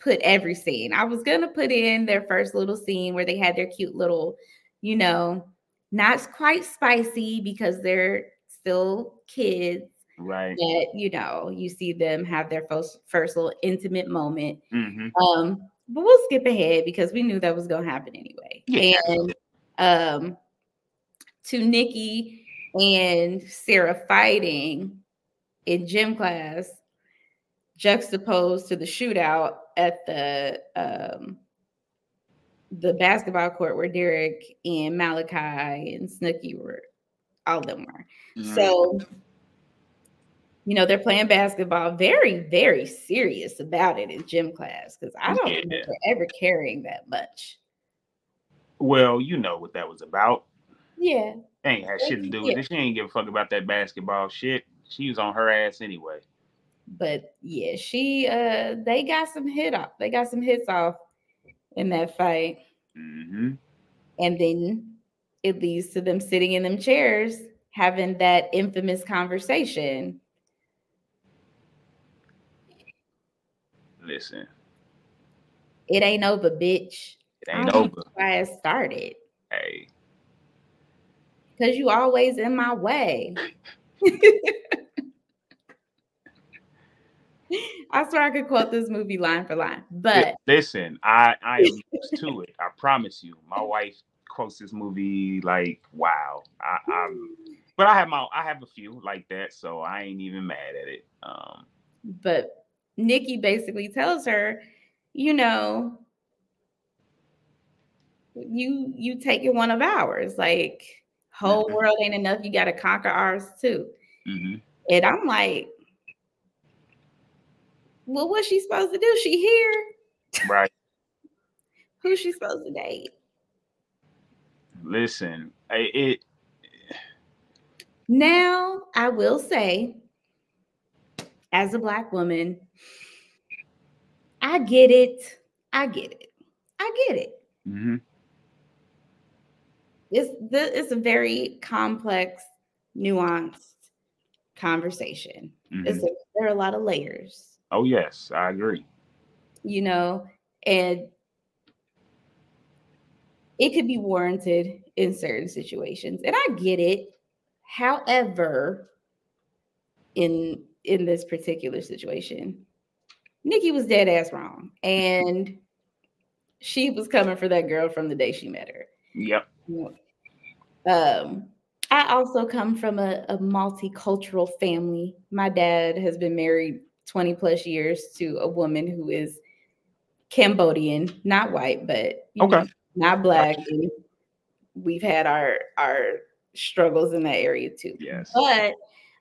put every scene. I was gonna put in their first little scene where they had their cute little, you know, not quite spicy because they're still kids. Right. That you know, you see them have their first first little intimate moment. hmm Um, but we'll skip ahead because we knew that was gonna happen anyway. Yeah. And um to Nikki and Sarah fighting in gym class, juxtaposed to the shootout at the um the basketball court where Derek and Malakai and Snookie were all of them were. Mm-hmm. So, you know, they're playing basketball, very, very serious about it in gym class because I don't Yeah. remember ever caring that much. Well, you know what that was about. Yeah. They ain't had shit to do with it. She ain't give a fuck about that basketball shit. She was on her ass anyway. But yeah, she uh they got some hit off. They got some hits off in that fight. Mm-hmm. And then it leads to them sitting in them chairs having that infamous conversation. Listen, It ain't over, bitch. it ain't over. Why it started. Hey, Because you always in my way. I swear I could quote this movie line for line. But listen, I I am used to it. I promise you. My wife quotes this movie like wow. I, I'm, but I have my I have a few like that, so I ain't even mad at it. Um, but Nikki basically tells her, you know, you you take taking one of ours. Like whole Mhm. world ain't enough. You gotta conquer ours too. mhm. And I'm like, well, what's she supposed to do? She here. Right. Who's she supposed to date? Listen, I- it Now, I will say, as a black woman, I get it. I get it. I get it. mhm. It's the it's a very complex, nuanced conversation. Mhm. a, there are a lot of layers, Oh yes, I agree. you know, and it could be warranted in certain situations, and I get it. However, in in this particular situation, Nikki was dead ass wrong, and she was coming for that girl from the day she met her. Yep. Um, I also come from a, a multicultural family. My dad has been married 20 plus years to a woman who is Cambodian, not white, but Okay. know, not black. And we've had our our struggles in that area too. Yes. But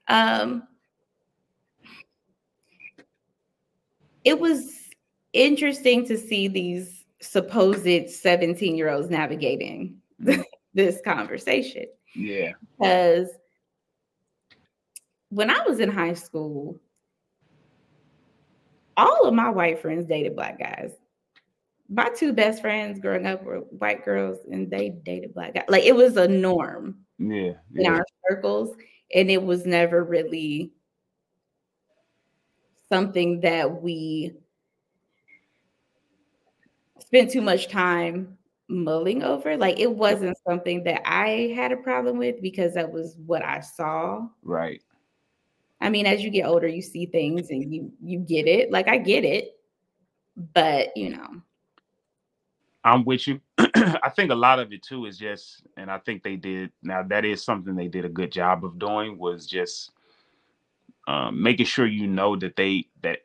um it was interesting to see these supposed 17 year olds navigating this conversation Yeah. because when I was in high school, all of my white friends dated black guys. My two best friends growing up were white girls and they dated black guys. Like it was a norm Yeah. in our circles, and it was never really something that we spent too much time mulling over. Like it wasn't something that I had a problem with because that was what I saw. Right. I mean, as you get older, you see things and you you get it. Like I get it, but you know, I'm with you. I think a lot of it too is just, and I think they did. Now that is something they did a good job of doing was just um, making sure you know that they that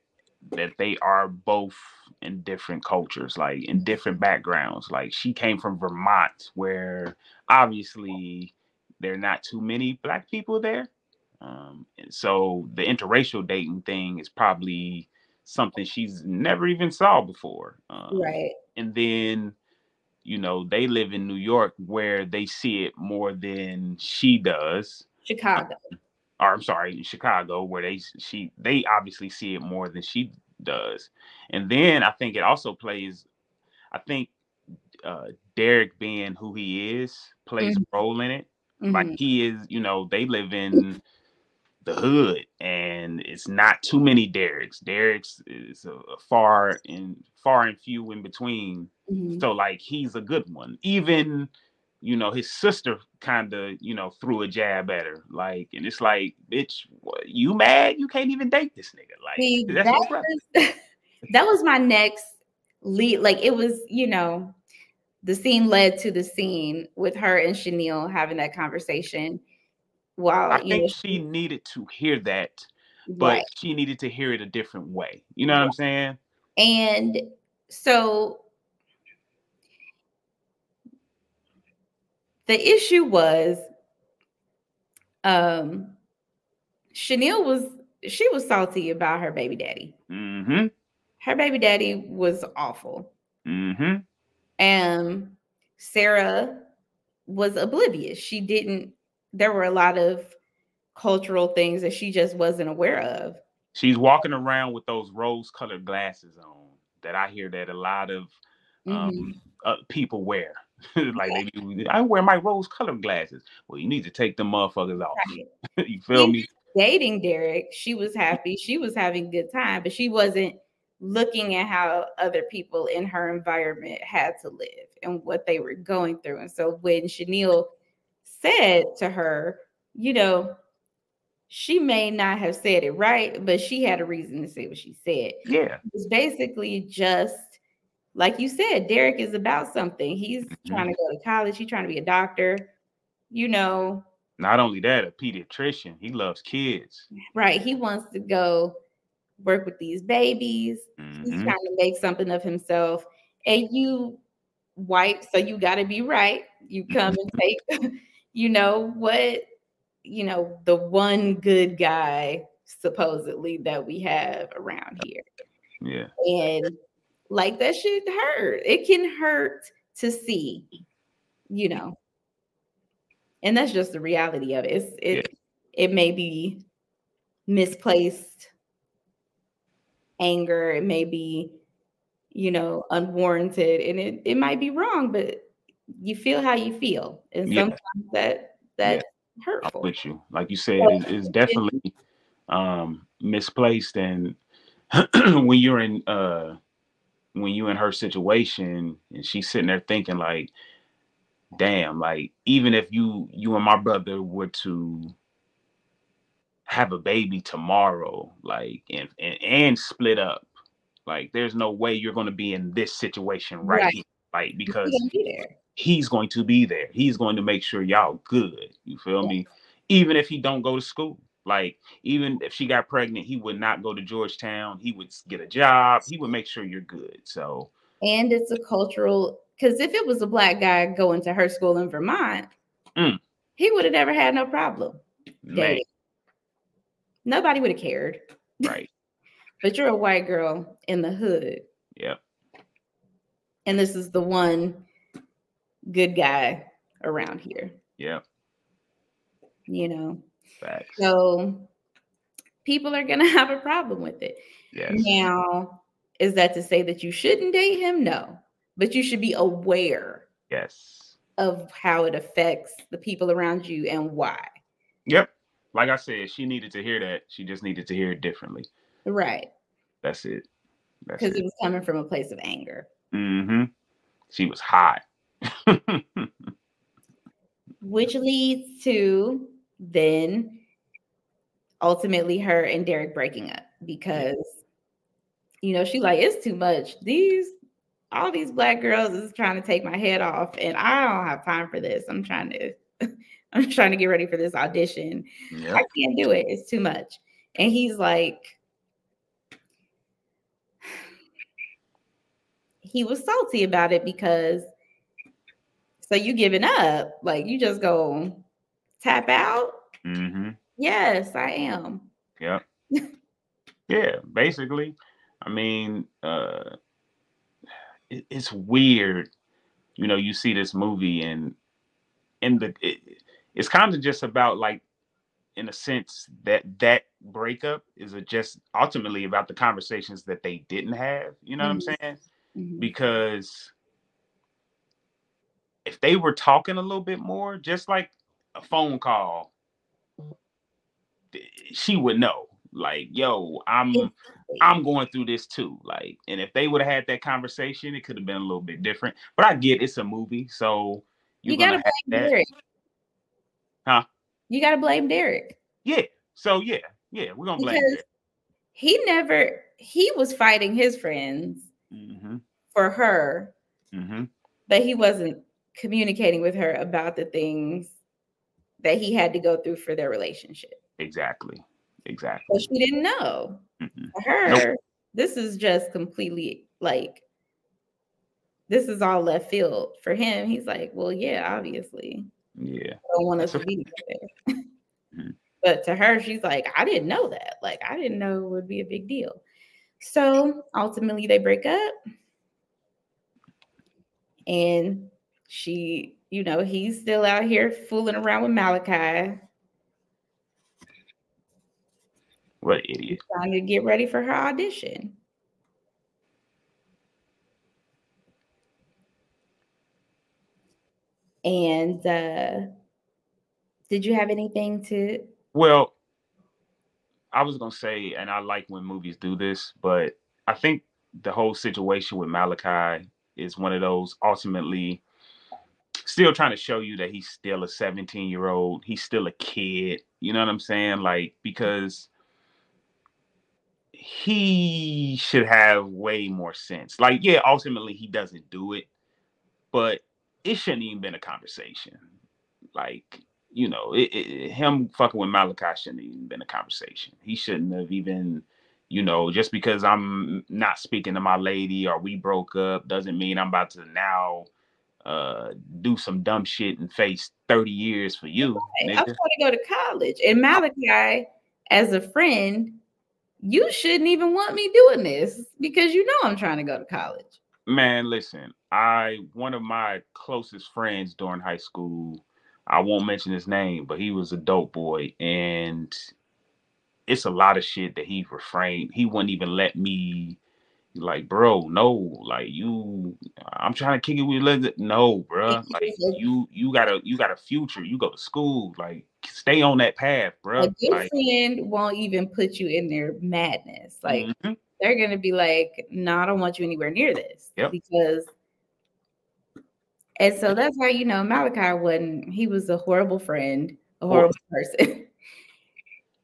that they are both in different cultures, like in different backgrounds. Like she came from Vermont, where obviously there are not too many black people there. Um, and so the interracial dating thing is probably something she's never even saw before. Um, right. And then, you know, they live in New York where they see it more than she does. Chicago. Um, or I'm sorry, Chicago, where they she they obviously see it more than she does. And then I think it also plays, I think uh Derek being who he is plays mm-hmm. a role in it. Mm-hmm. Like he is, you know, they live in the hood and it's not too many Derek's. Derek's is a, a far and far and few in between. Mm-hmm. So like he's a good one. Even you know, his sister kind of, you know, threw a jab at her. Like, and it's like, bitch, what, you mad? You can't even date this nigga. Like, See, that, was, that was my next lead. Like, it was, you know, the scene led to the scene with her and Chenille having that conversation. While I think know, she needed to hear that, but right. she needed to hear it a different way. You know what I'm saying? And so the issue was um Chenille was she was salty about her baby daddy. Mm-hmm. Her baby daddy was awful. Mm-hmm. And Sara was oblivious. She didn't, there were a lot of cultural things that she just wasn't aware of. She's walking around with those rose colored glasses on that I hear that a lot of um, mm-hmm. uh, people wear. like they do. I wear my rose colored glasses. Well, you need to take them motherfuckers off. Right. you feel me? Dating Derek, she was happy. She was having a good time, but she wasn't looking at how other people in her environment had to live and what they were going through. And so when Chenille said to her, you know, she may not have said it right, but she had a reason to say what she said. Yeah. It was basically just like you said, Derek is about something. He's mm-hmm. trying to go to college, he's trying to be a doctor, you know. Not only that, a pediatrician. He loves kids. Right. He wants to go work with these babies. Mm-hmm. He's trying to make something of himself. And you white, so you got to be right. You come and take, you know, what, you know, the one good guy supposedly that we have around here. Yeah. And like that should hurt. It can hurt to see, you know. And that's just the reality of it. It's, it yeah. it may be misplaced anger, it may be, you know, unwarranted, and it, it might be wrong, but you feel how you feel. And yeah. sometimes that that yeah. hurtful. with you. Like you said, it's definitely um misplaced and when you're in uh when you in her situation and she's sitting there thinking like damn like even if you you and my brother were to have a baby tomorrow like and and, and split up like there's no way you're going to be in this situation right, right. Here, like because be he's going to be there. He's going to make sure y'all good. You feel yeah. me? Even if he don't go to school like, even if she got pregnant, he would not go to Georgetown. He would get a job. He would make sure you're good. So, and it's a cultural because if it was a black guy going to her school in Vermont, mm. he would have never had no problem. Nobody would have cared. Right. but you're a white girl in the hood. Yep. And this is the one good guy around here. Yep. You know, Facts. So people are going to have a problem with it. Yes. Now, is that to say that you shouldn't date him? No, but you should be aware. Yes. Of how it affects the people around you and why. Yep. Like I said, she needed to hear that. She just needed to hear it differently. Right. That's it. Because it. it was coming from a place of anger. Mm-hmm. She was hot. Which leads to then ultimately her and Derek breaking up because you know she like it's too much. These all these black girls is trying to take my head off, and I don't have time for this. I'm trying to I'm trying to get ready for this audition. Yep. I can't do it. It's too much. And he's like, he was salty about it because so you giving up, like you just go tap out. Mm-hmm. Yes, I am. Yep. yeah, basically. I mean, uh it, it's weird. You know, you see this movie and in the it, it's kind of just about like in a sense that that breakup is just ultimately about the conversations that they didn't have you know mm-hmm. what i'm mm-hmm. saying mm-hmm. because if they were talking a little bit more just like a phone call she would know like yo i'm i'm going through this too like and if they would have had that conversation it could have been a little bit different but i get it's a movie so you gotta blame Derek. huh you gotta blame derek yeah so yeah yeah we're gonna blame because derek. he never he was fighting his friends mm-hmm. for her mm-hmm. but he wasn't communicating with her about the things that he had to go through for their relationship exactly Exactly. But she didn't know. For her, nope. this is just completely like this is all left field. For him, he's like, well, yeah, obviously. Yeah. I don't want us to be there. mm-hmm. But to her, she's like, I didn't know that. Like, I didn't know it would be a big deal. So ultimately, they break up. And she, you know, he's still out here fooling around with Malakai. What idiot. Trying to get ready for her audition. And uh did you have anything to well I was gonna say, and I like when movies do this, but I think the whole situation with Malakai is one of those ultimately still trying to show you that he's still a 17 year old, he's still a kid. You know what I'm saying? Like, because he should have way more sense. Like, yeah, ultimately he doesn't do it, but it shouldn't even been a conversation. Like, you know, it, it, him fucking with Malakai shouldn't even been a conversation. He shouldn't have even, you know, just because I'm not speaking to my lady or we broke up doesn't mean I'm about to now uh do some dumb shit and face 30 years for you. I'm going to go to college. And Malakai, as a friend, you shouldn't even want me doing this because you know I'm trying to go to college. Man, listen, I one of my closest friends during high school, I won't mention his name, but he was a dope boy and it's a lot of shit that he refrained. He wouldn't even let me like, bro, no, like you, I'm trying to kick it with you. No, bro, like you, you got a, you got a future. You go to school, like stay on that path, bro. A good like, friend won't even put you in their madness. Like mm-hmm. they're gonna be like, no, nah, I don't want you anywhere near this yep. because. And so that's why you know Malakai wasn't. He was a horrible friend, a horrible person,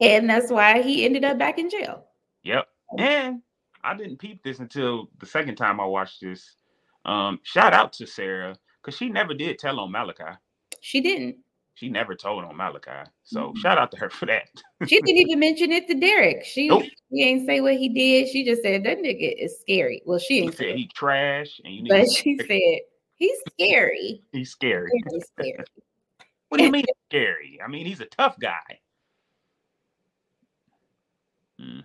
and that's why he ended up back in jail. Yep, and I didn't peep this until the second time I watched this. Um, shout out to Sara because she never did tell on Malakai. She didn't. She never told on Malakai. So mm-hmm. shout out to her for that. she didn't even mention it to Derek. She nope. she ain't say what he did. She just said that nigga is scary. Well, she ain't said he trash and you But she said he's scary. he's scary. He's scary. what do you mean scary? I mean he's a tough guy. Mm.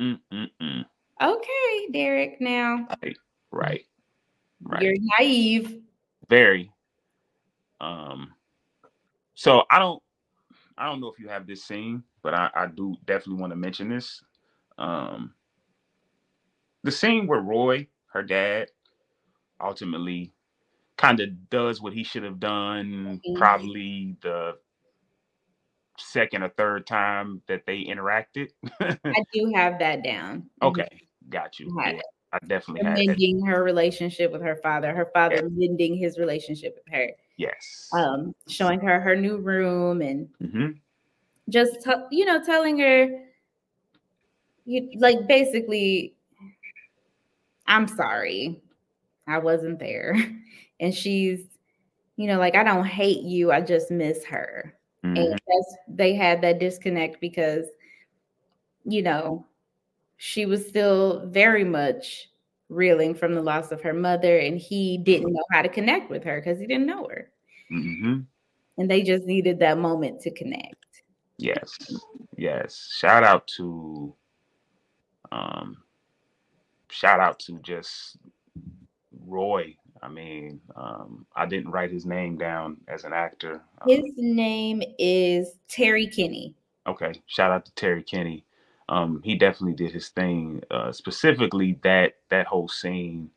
Mm, mm, mm. Okay, Derek. Now, right, right, right. You're naive. Very. Um. So I don't, I don't know if you have this scene, but I, I do definitely want to mention this. Um. The scene where Roy, her dad, ultimately kind of does what he should have done mm-hmm. probably the second or third time that they interacted. I do have that down. Mm-hmm. Okay, got you. Yeah, I definitely had mending her relationship with her father. Her father mending his relationship with her. Yes. Um, showing her her new room and mm-hmm. just t- you know telling her you like basically i'm sorry i wasn't there and she's you know like i don't hate you i just miss her mm-hmm. and that's they had that disconnect because you know she was still very much reeling from the loss of her mother and he didn't know how to connect with her because he didn't know her mm-hmm. and they just needed that moment to connect Yes, yes. Shout out to, um, shout out to just Roy. I mean, um, I didn't write his name down as an actor. Um, his name is Terry Kinney. Okay, shout out to Terry Kinney. Um, he definitely did his thing. Uh, specifically, that that whole scene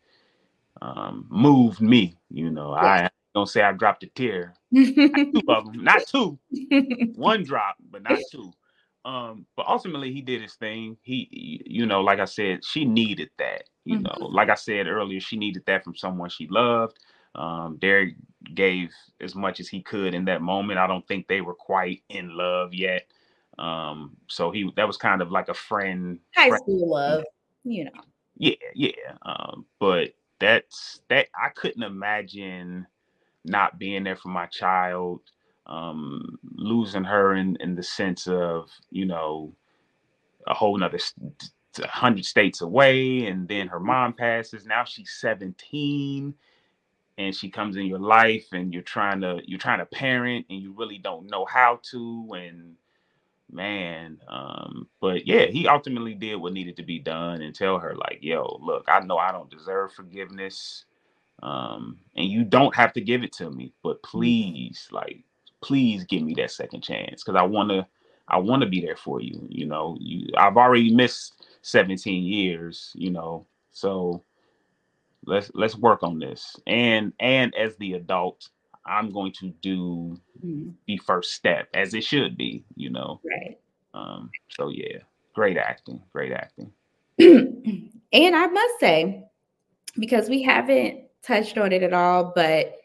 um, moved me. You know, yeah. I don't say I dropped a tear. two of them, not two, one drop, but not two. Um, but ultimately, he did his thing. He, you know, like I said, she needed that. You mm-hmm. know, like I said earlier, she needed that from someone she loved. Um, Derek gave as much as he could in that moment. I don't think they were quite in love yet. Um, so he that was kind of like a friend, high friend. school love, you know. Yeah, yeah. Um, but that's that I couldn't imagine not being there for my child, um, losing her in, in the sense of, you know, a whole nother hundred states away. And then her mom passes. Now she's 17 and she comes in your life and you're trying to, you're trying to parent and you really don't know how to. And man, um, but yeah, he ultimately did what needed to be done and tell her like, yo, look, I know I don't deserve forgiveness um, and you don't have to give it to me, but mm-hmm. please, like, please give me that second chance because I want to, I want to be there for you. You know, you, I've already missed 17 years. You know, so let's let's work on this. And and as the adult, I'm going to do mm-hmm. the first step as it should be. You know, right. Um. So yeah, great acting, great acting. and I must say, because we haven't touched on it at all, but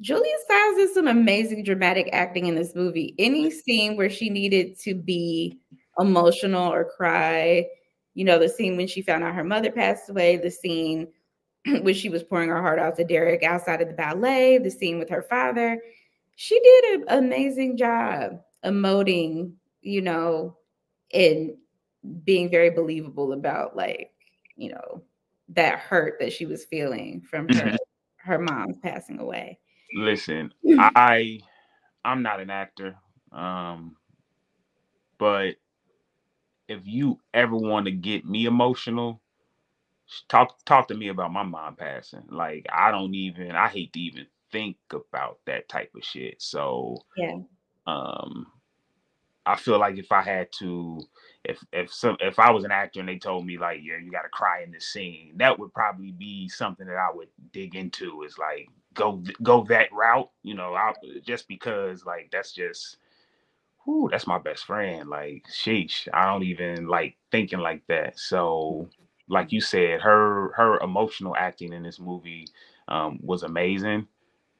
Julia Stiles did some amazing dramatic acting in this movie. Any scene where she needed to be emotional or cry, you know, the scene when she found out her mother passed away, the scene when she was pouring her heart out to Derek outside of the ballet, the scene with her father. She did an amazing job emoting, you know, and being very believable about like, you know, that hurt that she was feeling from her mm-hmm her mom's passing away. Listen, I I'm not an actor. Um but if you ever want to get me emotional, talk talk to me about my mom passing. Like I don't even I hate to even think about that type of shit. So yeah. Um I feel like if I had to if if some if I was an actor and they told me like yeah you got to cry in this scene that would probably be something that I would dig into is like go go that route you know I, just because like that's just whoo that's my best friend like sheesh I don't even like thinking like that so like you said her her emotional acting in this movie um, was amazing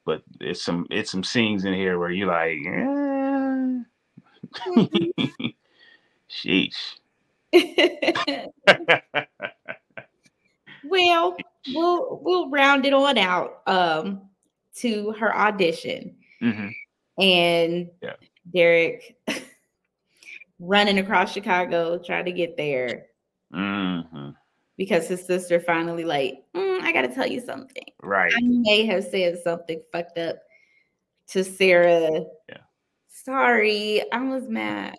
but it's some it's some scenes in here where you're like eh. Sheesh. well, we'll we'll round it on out um to her audition. Mm-hmm. And yeah. Derek running across Chicago trying to get there. Mm-hmm. Because his sister finally like, mm, I gotta tell you something. Right. I may have said something fucked up to Sara. Yeah. Sorry, I was mad.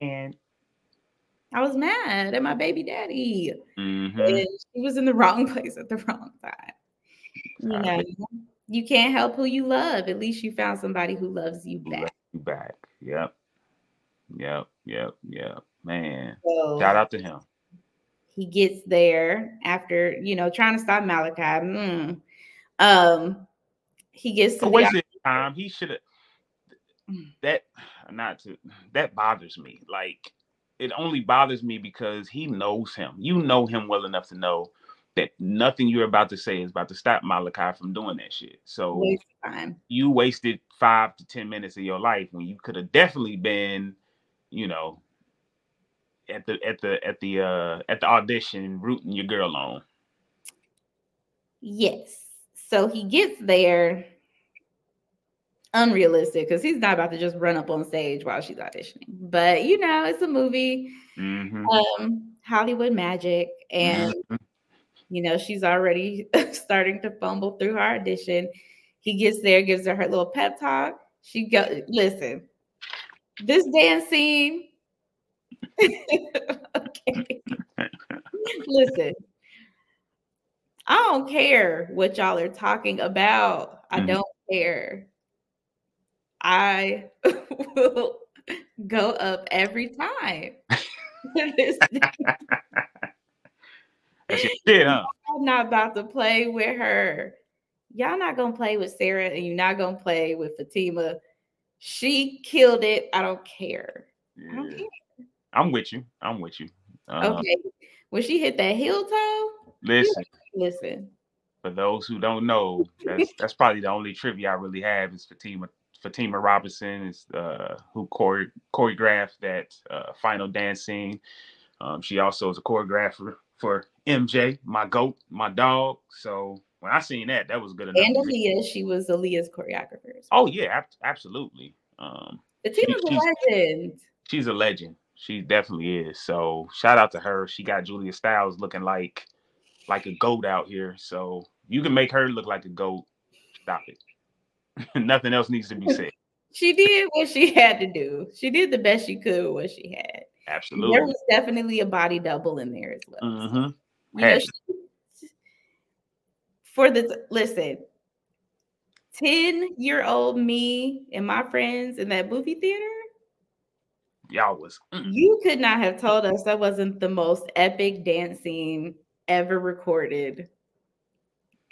and I was mad at my baby daddy. Mm-hmm. And she was in the wrong place at the wrong time. You know, you can't help who you love. At least you found somebody who loves you back. You back. Yep. Yep. Yep. Yep. Man. So, Shout out to him. He gets there after, you know, trying to stop Malakai. Mm. Um, he gets to wasted time. He should have that not to that bothers me. Like it only bothers me because he knows him. You know him well enough to know that nothing you're about to say is about to stop Malakai from doing that shit. So you wasted five to ten minutes of your life when you could have definitely been you know, at the at the at the uh at the audition rooting your girl on. Yes. So he gets there unrealistic because he's not about to just run up on stage while she's auditioning. But you know, it's a movie, mm-hmm. um, Hollywood magic, and mm-hmm. you know, she's already starting to fumble through her audition. He gets there, gives her her little pep talk. She go listen. This dance scene. okay. listen, I don't care what y'all are talking about. I mm-hmm. don't care. I will go up every time. That's did, huh? I'm not about to play with her. Y'all not gonna play with Sara, and you're not gonna play with Fatima. She killed it. I don't care. Yeah. I don't care. I'm with you. I'm with you. Uh, okay. When she hit that heel toe, listen, listen. For those who don't know, that's that's probably the only trivia I really have is Fatima Fatima Robinson is uh, who chore- choreographed that uh, final dance scene. Um, she also is a choreographer for MJ, my goat, my dog. So when I seen that, that was good enough. And Aaliyah, she was Aaliyah's choreographer. Oh yeah, ab- absolutely. Um, Fatima's she, a legend. She's a legend. She definitely is. So shout out to her. She got Julia Stiles looking like like a goat out here. So you can make her look like a goat. Stop it. Nothing else needs to be said. she did what she had to do. She did the best she could with what she had. Absolutely. There was definitely a body double in there as well. Mm-hmm. You know, she, for the listen, 10 year old me and my friends in that movie theater. Y'all was. Mm. You could not have told us that wasn't the most epic dance scene ever recorded.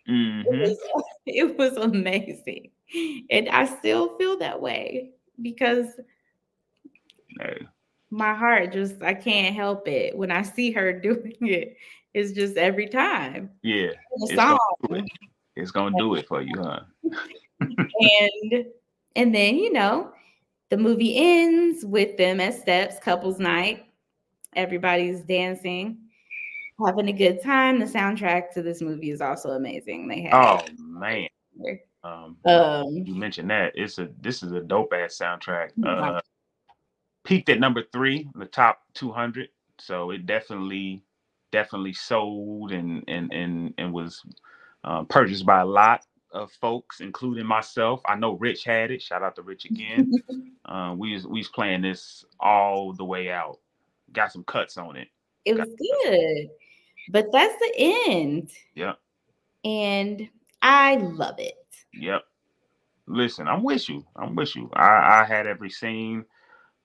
Mm-hmm. It, was, it was amazing. And I still feel that way because my heart just, I can't help it. When I see her doing it, it's just every time. Yeah. It's gonna, it. it's gonna do it for you, huh? and and then you know, the movie ends with them at steps, couples night. Everybody's dancing, having a good time. The soundtrack to this movie is also amazing. They have oh man. Um, um, you mentioned that it's a this is a dope ass soundtrack. Uh, peaked at number three in the top 200, so it definitely definitely sold and and and and was uh, purchased by a lot of folks, including myself. I know Rich had it. Shout out to Rich again. uh, we was we was playing this all the way out. Got some cuts on it. It was good, but that's the end. Yeah, and I love it. Yep. Listen, I'm with you. I'm with you. I, I had every scene.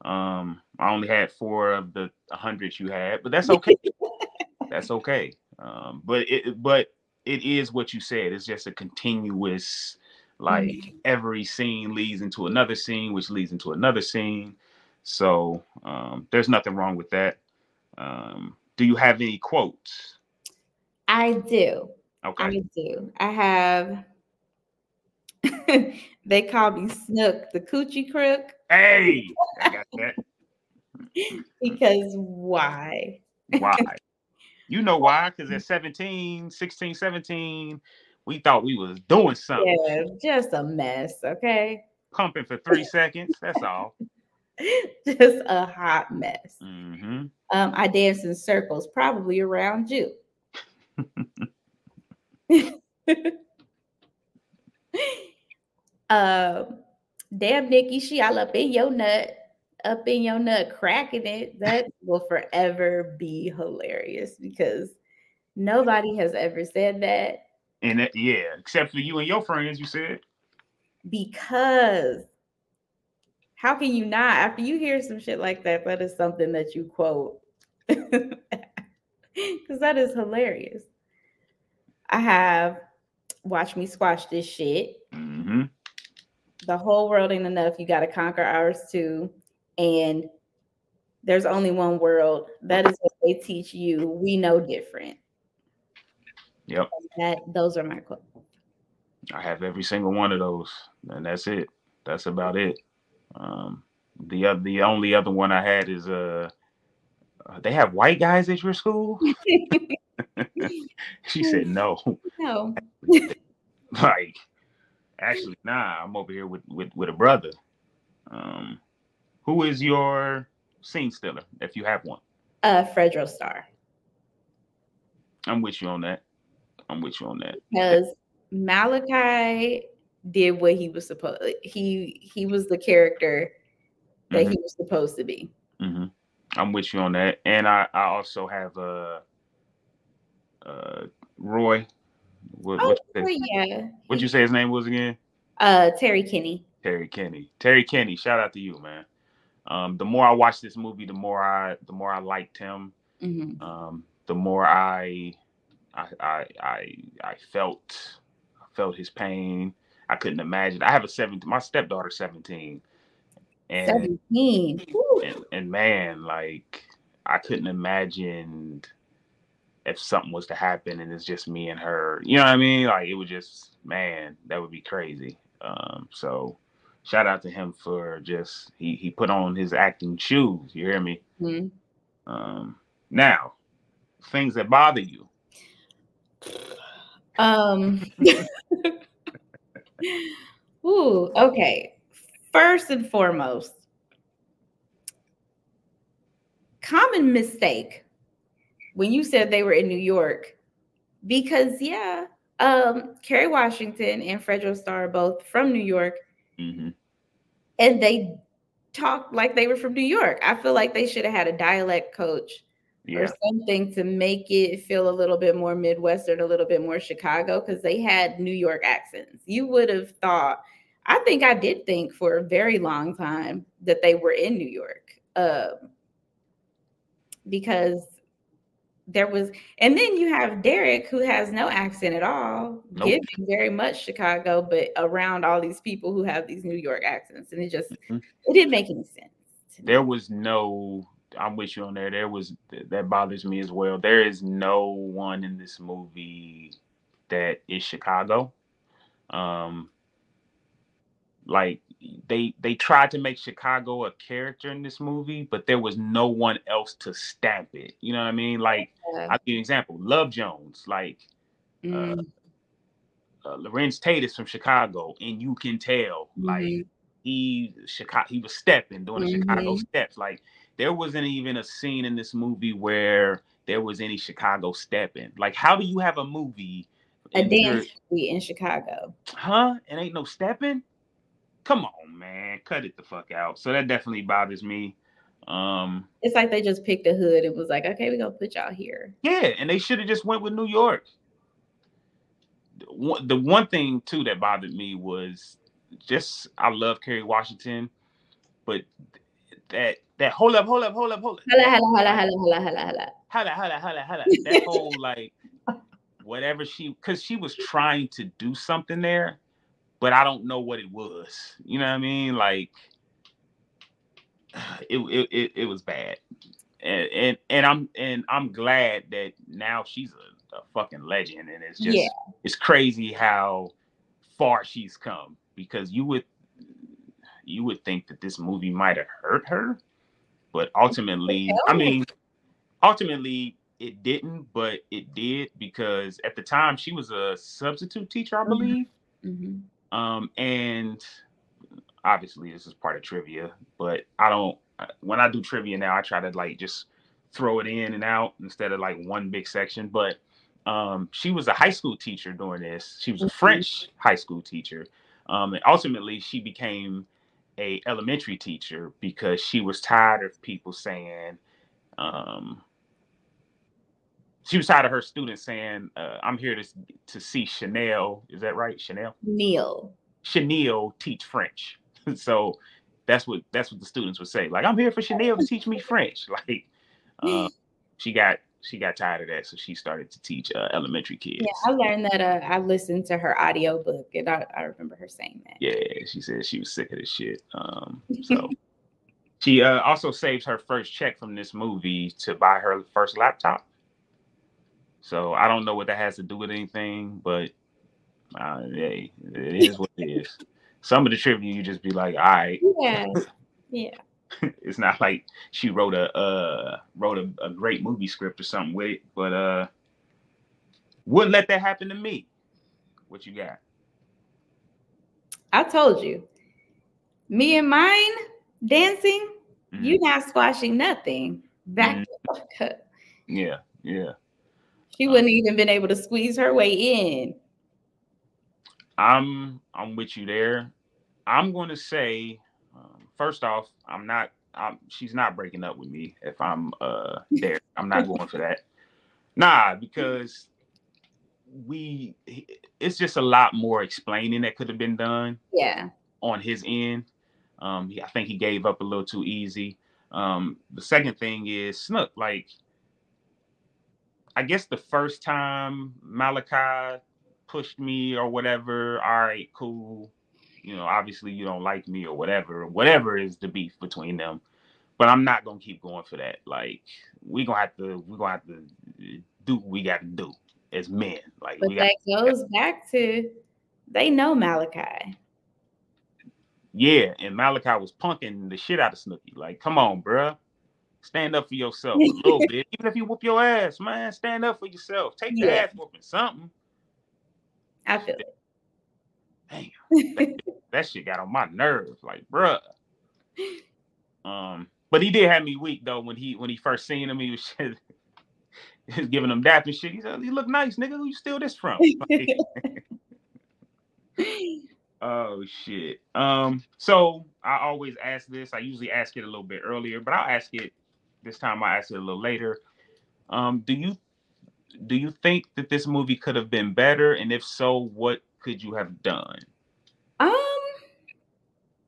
Um, I only had four of the hundred you had, but that's okay. that's okay. Um, but it but it is what you said. It's just a continuous, like mm-hmm. every scene leads into another scene, which leads into another scene. So um, there's nothing wrong with that. Um, do you have any quotes? I do. Okay. I do. I have they call me Snook, the coochie crook. Hey, I got that. because why? Why? You know why? Because at 17, 16, 17, we thought we was doing something. Yeah, just a mess, okay? Pumping for three seconds. That's all. just a hot mess. Mm-hmm. Um, I dance in circles, probably around you. uh, damn, Nikki, she all up in your nut, up in your nut, cracking it. That will forever be hilarious because nobody has ever said that. And that, yeah, except for you and your friends, you said. Because how can you not? After you hear some shit like that, that is something that you quote. Because that is hilarious. I have watch me squash this shit. Mm-hmm. The whole world ain't enough. You got to conquer ours too. And there's only one world. That is what they teach you. We know different. Yep. That those are my quotes. I have every single one of those, and that's it. That's about it. Um, the other the only other one I had is uh, uh they have white guys at your school. she said no. No. like actually, nah. I'm over here with with with a brother. Um, who is your scene stealer if you have one? Uh, Fredro Starr. I'm with you on that. I'm with you on that. Because Malakai did what he was supposed. He he was the character that mm-hmm. he was supposed to be. Mm-hmm. I'm with you on that, and I I also have uh uh Roy. What, oh, what yeah. What'd you say his name was again? Uh, Terry Kinney. Terry Kinney. Terry Kinney. Shout out to you, man. Um, the more I watched this movie, the more I the more I liked him. Mm-hmm. Um, the more I I I I, I felt felt his pain. I couldn't imagine. I have a 17, my stepdaughter 17. And, 17. And, and man, like I couldn't imagine if something was to happen and it's just me and her. You know what I mean? Like it would just man, that would be crazy. Um, so shout out to him for just he he put on his acting shoes. You hear me? Mm-hmm. Um, now, things that bother you. Um. Ooh, okay. First and foremost, common mistake when you said they were in New York, because yeah, um, Kerry Washington and Fredro Starr are both from New York, mm-hmm. and they talked like they were from New York. I feel like they should have had a dialect coach yeah. or something to make it feel a little bit more Midwestern, a little bit more Chicago, because they had New York accents. You would have thought, I think I did think for a very long time that they were in New York. Um, because there was, and then you have Derek who has no accent at all, nope. giving very much Chicago, but around all these people who have these New York accents, and it just mm-hmm. it didn't make any sense. There was no I'm with you on there. There was that bothers me as well. There is no one in this movie that is Chicago. Um, like they they tried to make Chicago a character in this movie, but there was no one else to stamp it. You know what I mean? Like yeah. I'll give you an example. Love Jones, like uh, mm. uh, uh, Larenz Tate is from Chicago, and you can tell mm-hmm. like he Chicago he was stepping doing mm-hmm. the Chicago steps. Like there wasn't even a scene in this movie where there was any Chicago stepping. Like, how do you have a movie? A dance movie in Chicago. Huh? And ain't no stepping? Come on, man. Cut it the fuck out. So that definitely bothers me. Um It's like they just picked a hood and was like, okay, we're gonna put y'all here. Yeah, and they should have just went with New York. The one thing too that bothered me was just I love Kerry Washington, but that that hold up, hold up, hold up, hold up. Hala, hala, hala, hala, hala, hala, hala. Hala, hala, hala, hala. That whole like whatever she because she was trying to do something there, but I don't know what it was. You know what I mean? Like it it it, it was bad. And, and and I'm and I'm glad that now she's a, a fucking legend and it's just yeah. it's crazy how far she's come because you would you would think that this movie might have hurt her, but ultimately, I mean, ultimately it didn't, but it did because at the time she was a substitute teacher, I mm-hmm. believe. Mm-hmm. Um, and obviously this is part of trivia, but I don't. When I do trivia now, I try to like just throw it in and out instead of like one big section. But um, she was a high school teacher during this. She was a mm-hmm. French high school teacher. Um, and ultimately, she became a elementary teacher because she was tired of people saying um, she was tired of her students saying uh, i'm here to, to see Chenille is that right chanel neil Chenille teach french so that's what that's what the students would say like i'm here for Chenille to teach me french like uh, she got she got tired of that, so she started to teach uh, elementary kids. Yeah, I learned that. Uh, I listened to her audio book, and I, I remember her saying that. Yeah, she said she was sick of this shit. Um, so she uh, also saves her first check from this movie to buy her first laptop. So I don't know what that has to do with anything, but uh, hey, it is what it is. Some of the trivia you just be like, all right. Yeah. Yeah. it's not like she wrote a uh wrote a, a great movie script or something with it, but uh wouldn't let that happen to me. What you got? I told you. Me and mine dancing, mm-hmm. you not squashing nothing. Back mm-hmm. Yeah, yeah. She wouldn't um, even been able to squeeze her way in. I'm I'm with you there. I'm going to say um, first off, I'm not. I'm, she's not breaking up with me if I'm uh there. I'm not going for that. Nah, because we it's just a lot more explaining that could have been done. Yeah. On his end, um, I think he gave up a little too easy. Um, the second thing is Snook. Like, I guess the first time Malakai pushed me or whatever, all right, cool you know, obviously you don't like me or whatever, whatever is the beef between them. But I'm not gonna keep going for that. Like we gonna have to, we gonna have to do what we got to do as men. Like, but that goes back to they know Malakai. Yeah, and Malakai was punking the shit out of Snookie. Like, come on, bruh. Stand up for yourself a little bit. Even if you whoop your ass, man, stand up for yourself. Take the yeah. ass whooping something. I feel it damn, that, that, shit got on my nerves, like, bruh. Um, but he did have me weak though when he when he first seen him. He was, he was giving him dap and shit. He said, "You look nice, nigga. Who you steal this from?" oh shit. Um, so I always ask this. I usually ask it a little bit earlier, but I'll ask it this time. I ask it a little later. Um, do you do you think that this movie could have been better? And if so, what could you have done? Um,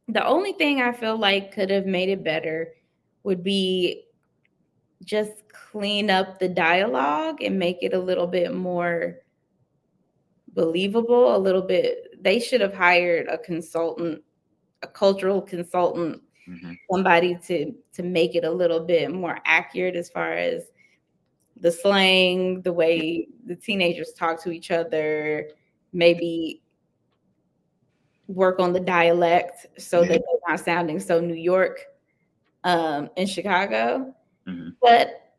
the only thing I feel like could have made it better would be just clean up the dialogue and make it a little bit more believable, a little bit. They should have hired a consultant, a cultural consultant, mm-hmm. somebody to to make it a little bit more accurate as far as the slang, the way the teenagers talk to each other, maybe work on the dialect so that they're not sounding so New York um, in Chicago. Mm-hmm. But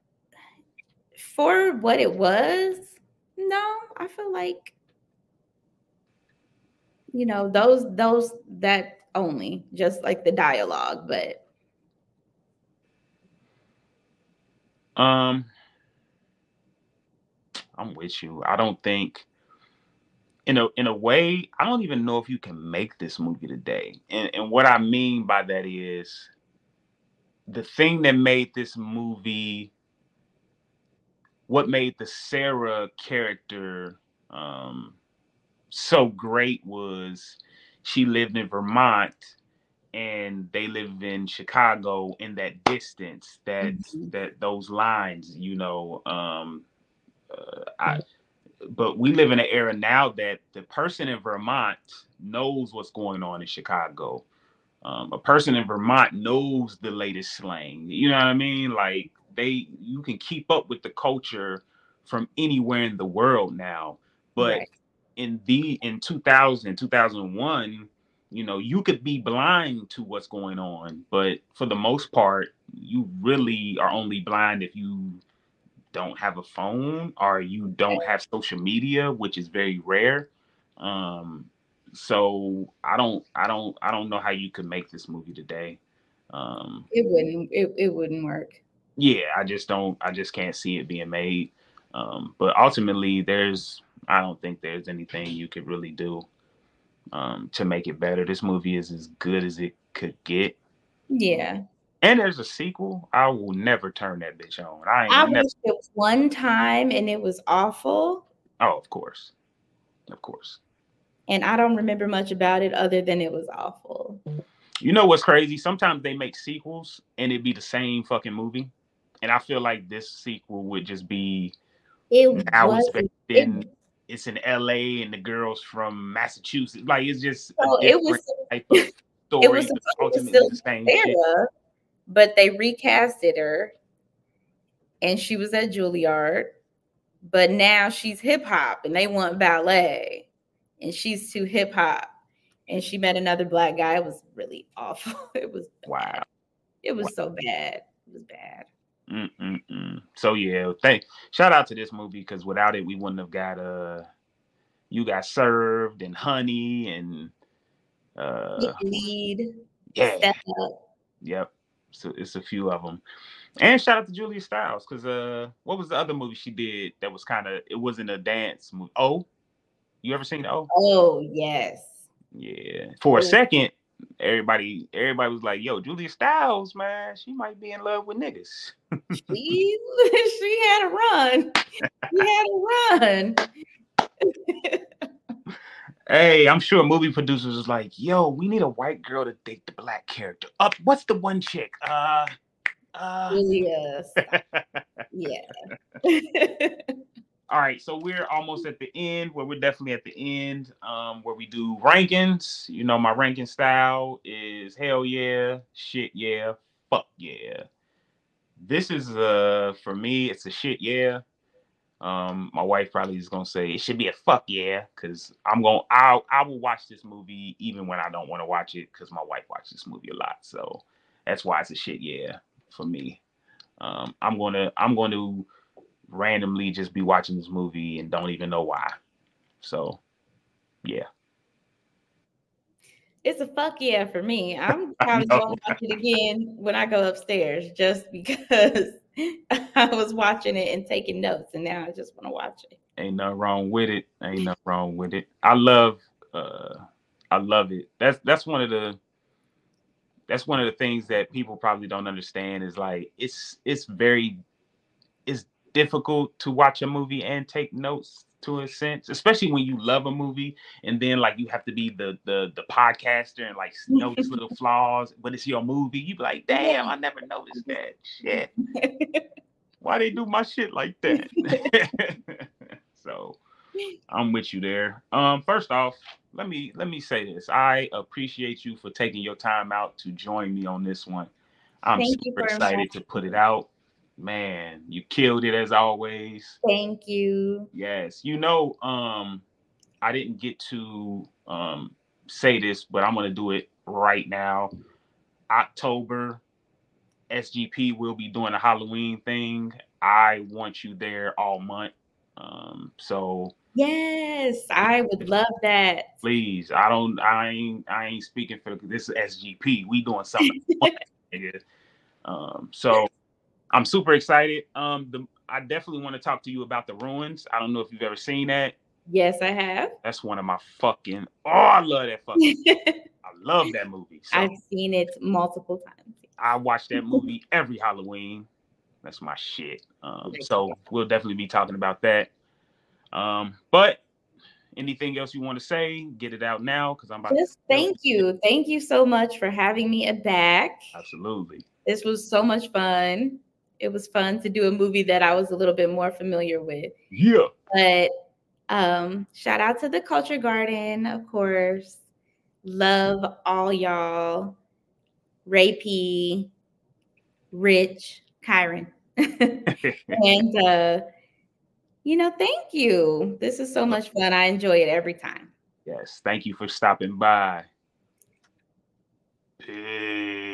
for what it was, no, I feel like you know those those that only just like the dialogue, but um, I'm with you. I don't think in a in a way, I don't even know if you can make this movie today. And and what I mean by that is the thing that made this movie what made the Sara character um, so great was she lived in Vermont and they live in Chicago in that distance that mm-hmm. that those lines you know um uh, I but we live in an era now that the person in Vermont knows what's going on in Chicago. Um, a person in Vermont knows the latest slang. You know what I mean? Like they, you can keep up with the culture from anywhere in the world now. But right. In the in 2000, 2001, you know, you could be blind to what's going on, but for the most part, you really are only blind if you don't have a phone or you don't have social media, which is very rare. Um, so I don't, I don't, I don't know how you could make this movie today. Um, it wouldn't, it, it wouldn't work. Yeah, I just don't, I just can't see it being made. Um, but ultimately, there's, I don't think there's anything you could really do um, to make it better. This movie is as good as it could get. Yeah and there's a sequel, I will never turn that bitch on. I, I watched it one time and it was awful. Oh, of course, of course. And I don't remember much about it other than it was awful. You know what's crazy? Sometimes they make sequels and it'd be the same fucking movie, and I feel like this sequel would just be. It now was, it's it, it's in L.A. and the girls from Massachusetts. Like it's just so it was type of story. It was ultimately the same Sara, shit but they recasted her and she was at Juilliard, but now she's hip hop and they want ballet and she's too hip hop and she met another black guy. It was really awful. It was wow. It was so bad. It was bad. Mm-mm-mm. So yeah, thank shout out to this movie because without it, we wouldn't have got uh you got served and honey and uh lead. yeah, yep. So it's a few of them. And shout out to Julia Stiles because uh, what was the other movie she did that was kind of it wasn't a dance movie? Oh, you ever seen Oh? Oh yes. Yeah. For a second, everybody everybody was like, "Yo, Julia Stiles, man, she might be in love with niggas." She she had a run. She had a run. Hey, I'm sure movie producers was like, "Yo, we need a white girl to date the black character." Up, what's the one chick? Uh, uh. Julia. Yeah. All right, so we're almost at the end. Where we're definitely at the end, um, where we do rankings. You know, my ranking style is hell yeah, shit yeah, fuck yeah. This is uh for me, it's a shit yeah. Um, my wife probably is gonna say it should be a fuck yeah, because I'm gonna I I will watch this movie even when I don't want to watch it, because my wife watches this movie a lot. So that's why it's a shit yeah for me. Um, I'm gonna I'm to randomly just be watching this movie and don't even know why. So yeah. It's a fuck yeah for me. I'm probably gonna watch it again when I go upstairs just because I was watching it and taking notes and now I just want to watch it. Ain't nothing wrong with it. Ain't nothing wrong with it. I love uh I love it. That's that's one of the that's one of the things that people probably don't understand is like it's it's very it's difficult to watch a movie and take notes to a sense, especially when you love a movie and then like you have to be the the the podcaster and like notice little flaws, but it's your movie. You be like, damn, I never noticed that shit. Why they do my shit like that? so I'm with you there. Um, first off, let me let me say this. I appreciate you for taking your time out to join me on this one. I'm Thank super excited to put it out. Man, you killed it as always. Thank you. Yes, you know, um, I didn't get to um say this, but I'm gonna do it right now. October, SGP will be doing a Halloween thing. I want you there all month. Um, so Yes, I would love that. please, I don't, I ain't, I ain't speaking for this is SGP. We doing something. Um, so I'm super excited. Um, the I definitely want to talk to you about the ruins. I don't know if you've ever seen that. Yes, I have. That's one of my fucking. Oh, I love that fucking. I love that movie. So I've seen it multiple times. I watch that movie every Halloween. That's my shit. Um, so we'll definitely be talking about that. Um, but anything else you want to say? Get it out now because I'm about. Just to thank you. Thank you so much for having me back. Absolutely. This was so much fun. It was fun to do a movie that I was a little bit more familiar with. Yeah. But um, shout out to the Culture Garden, of course. Love all y'all. Ray P, Rich, Kyron. and uh, you know, thank you. This is so much fun. I enjoy it every time. yes. Thank you for stopping by. Peace.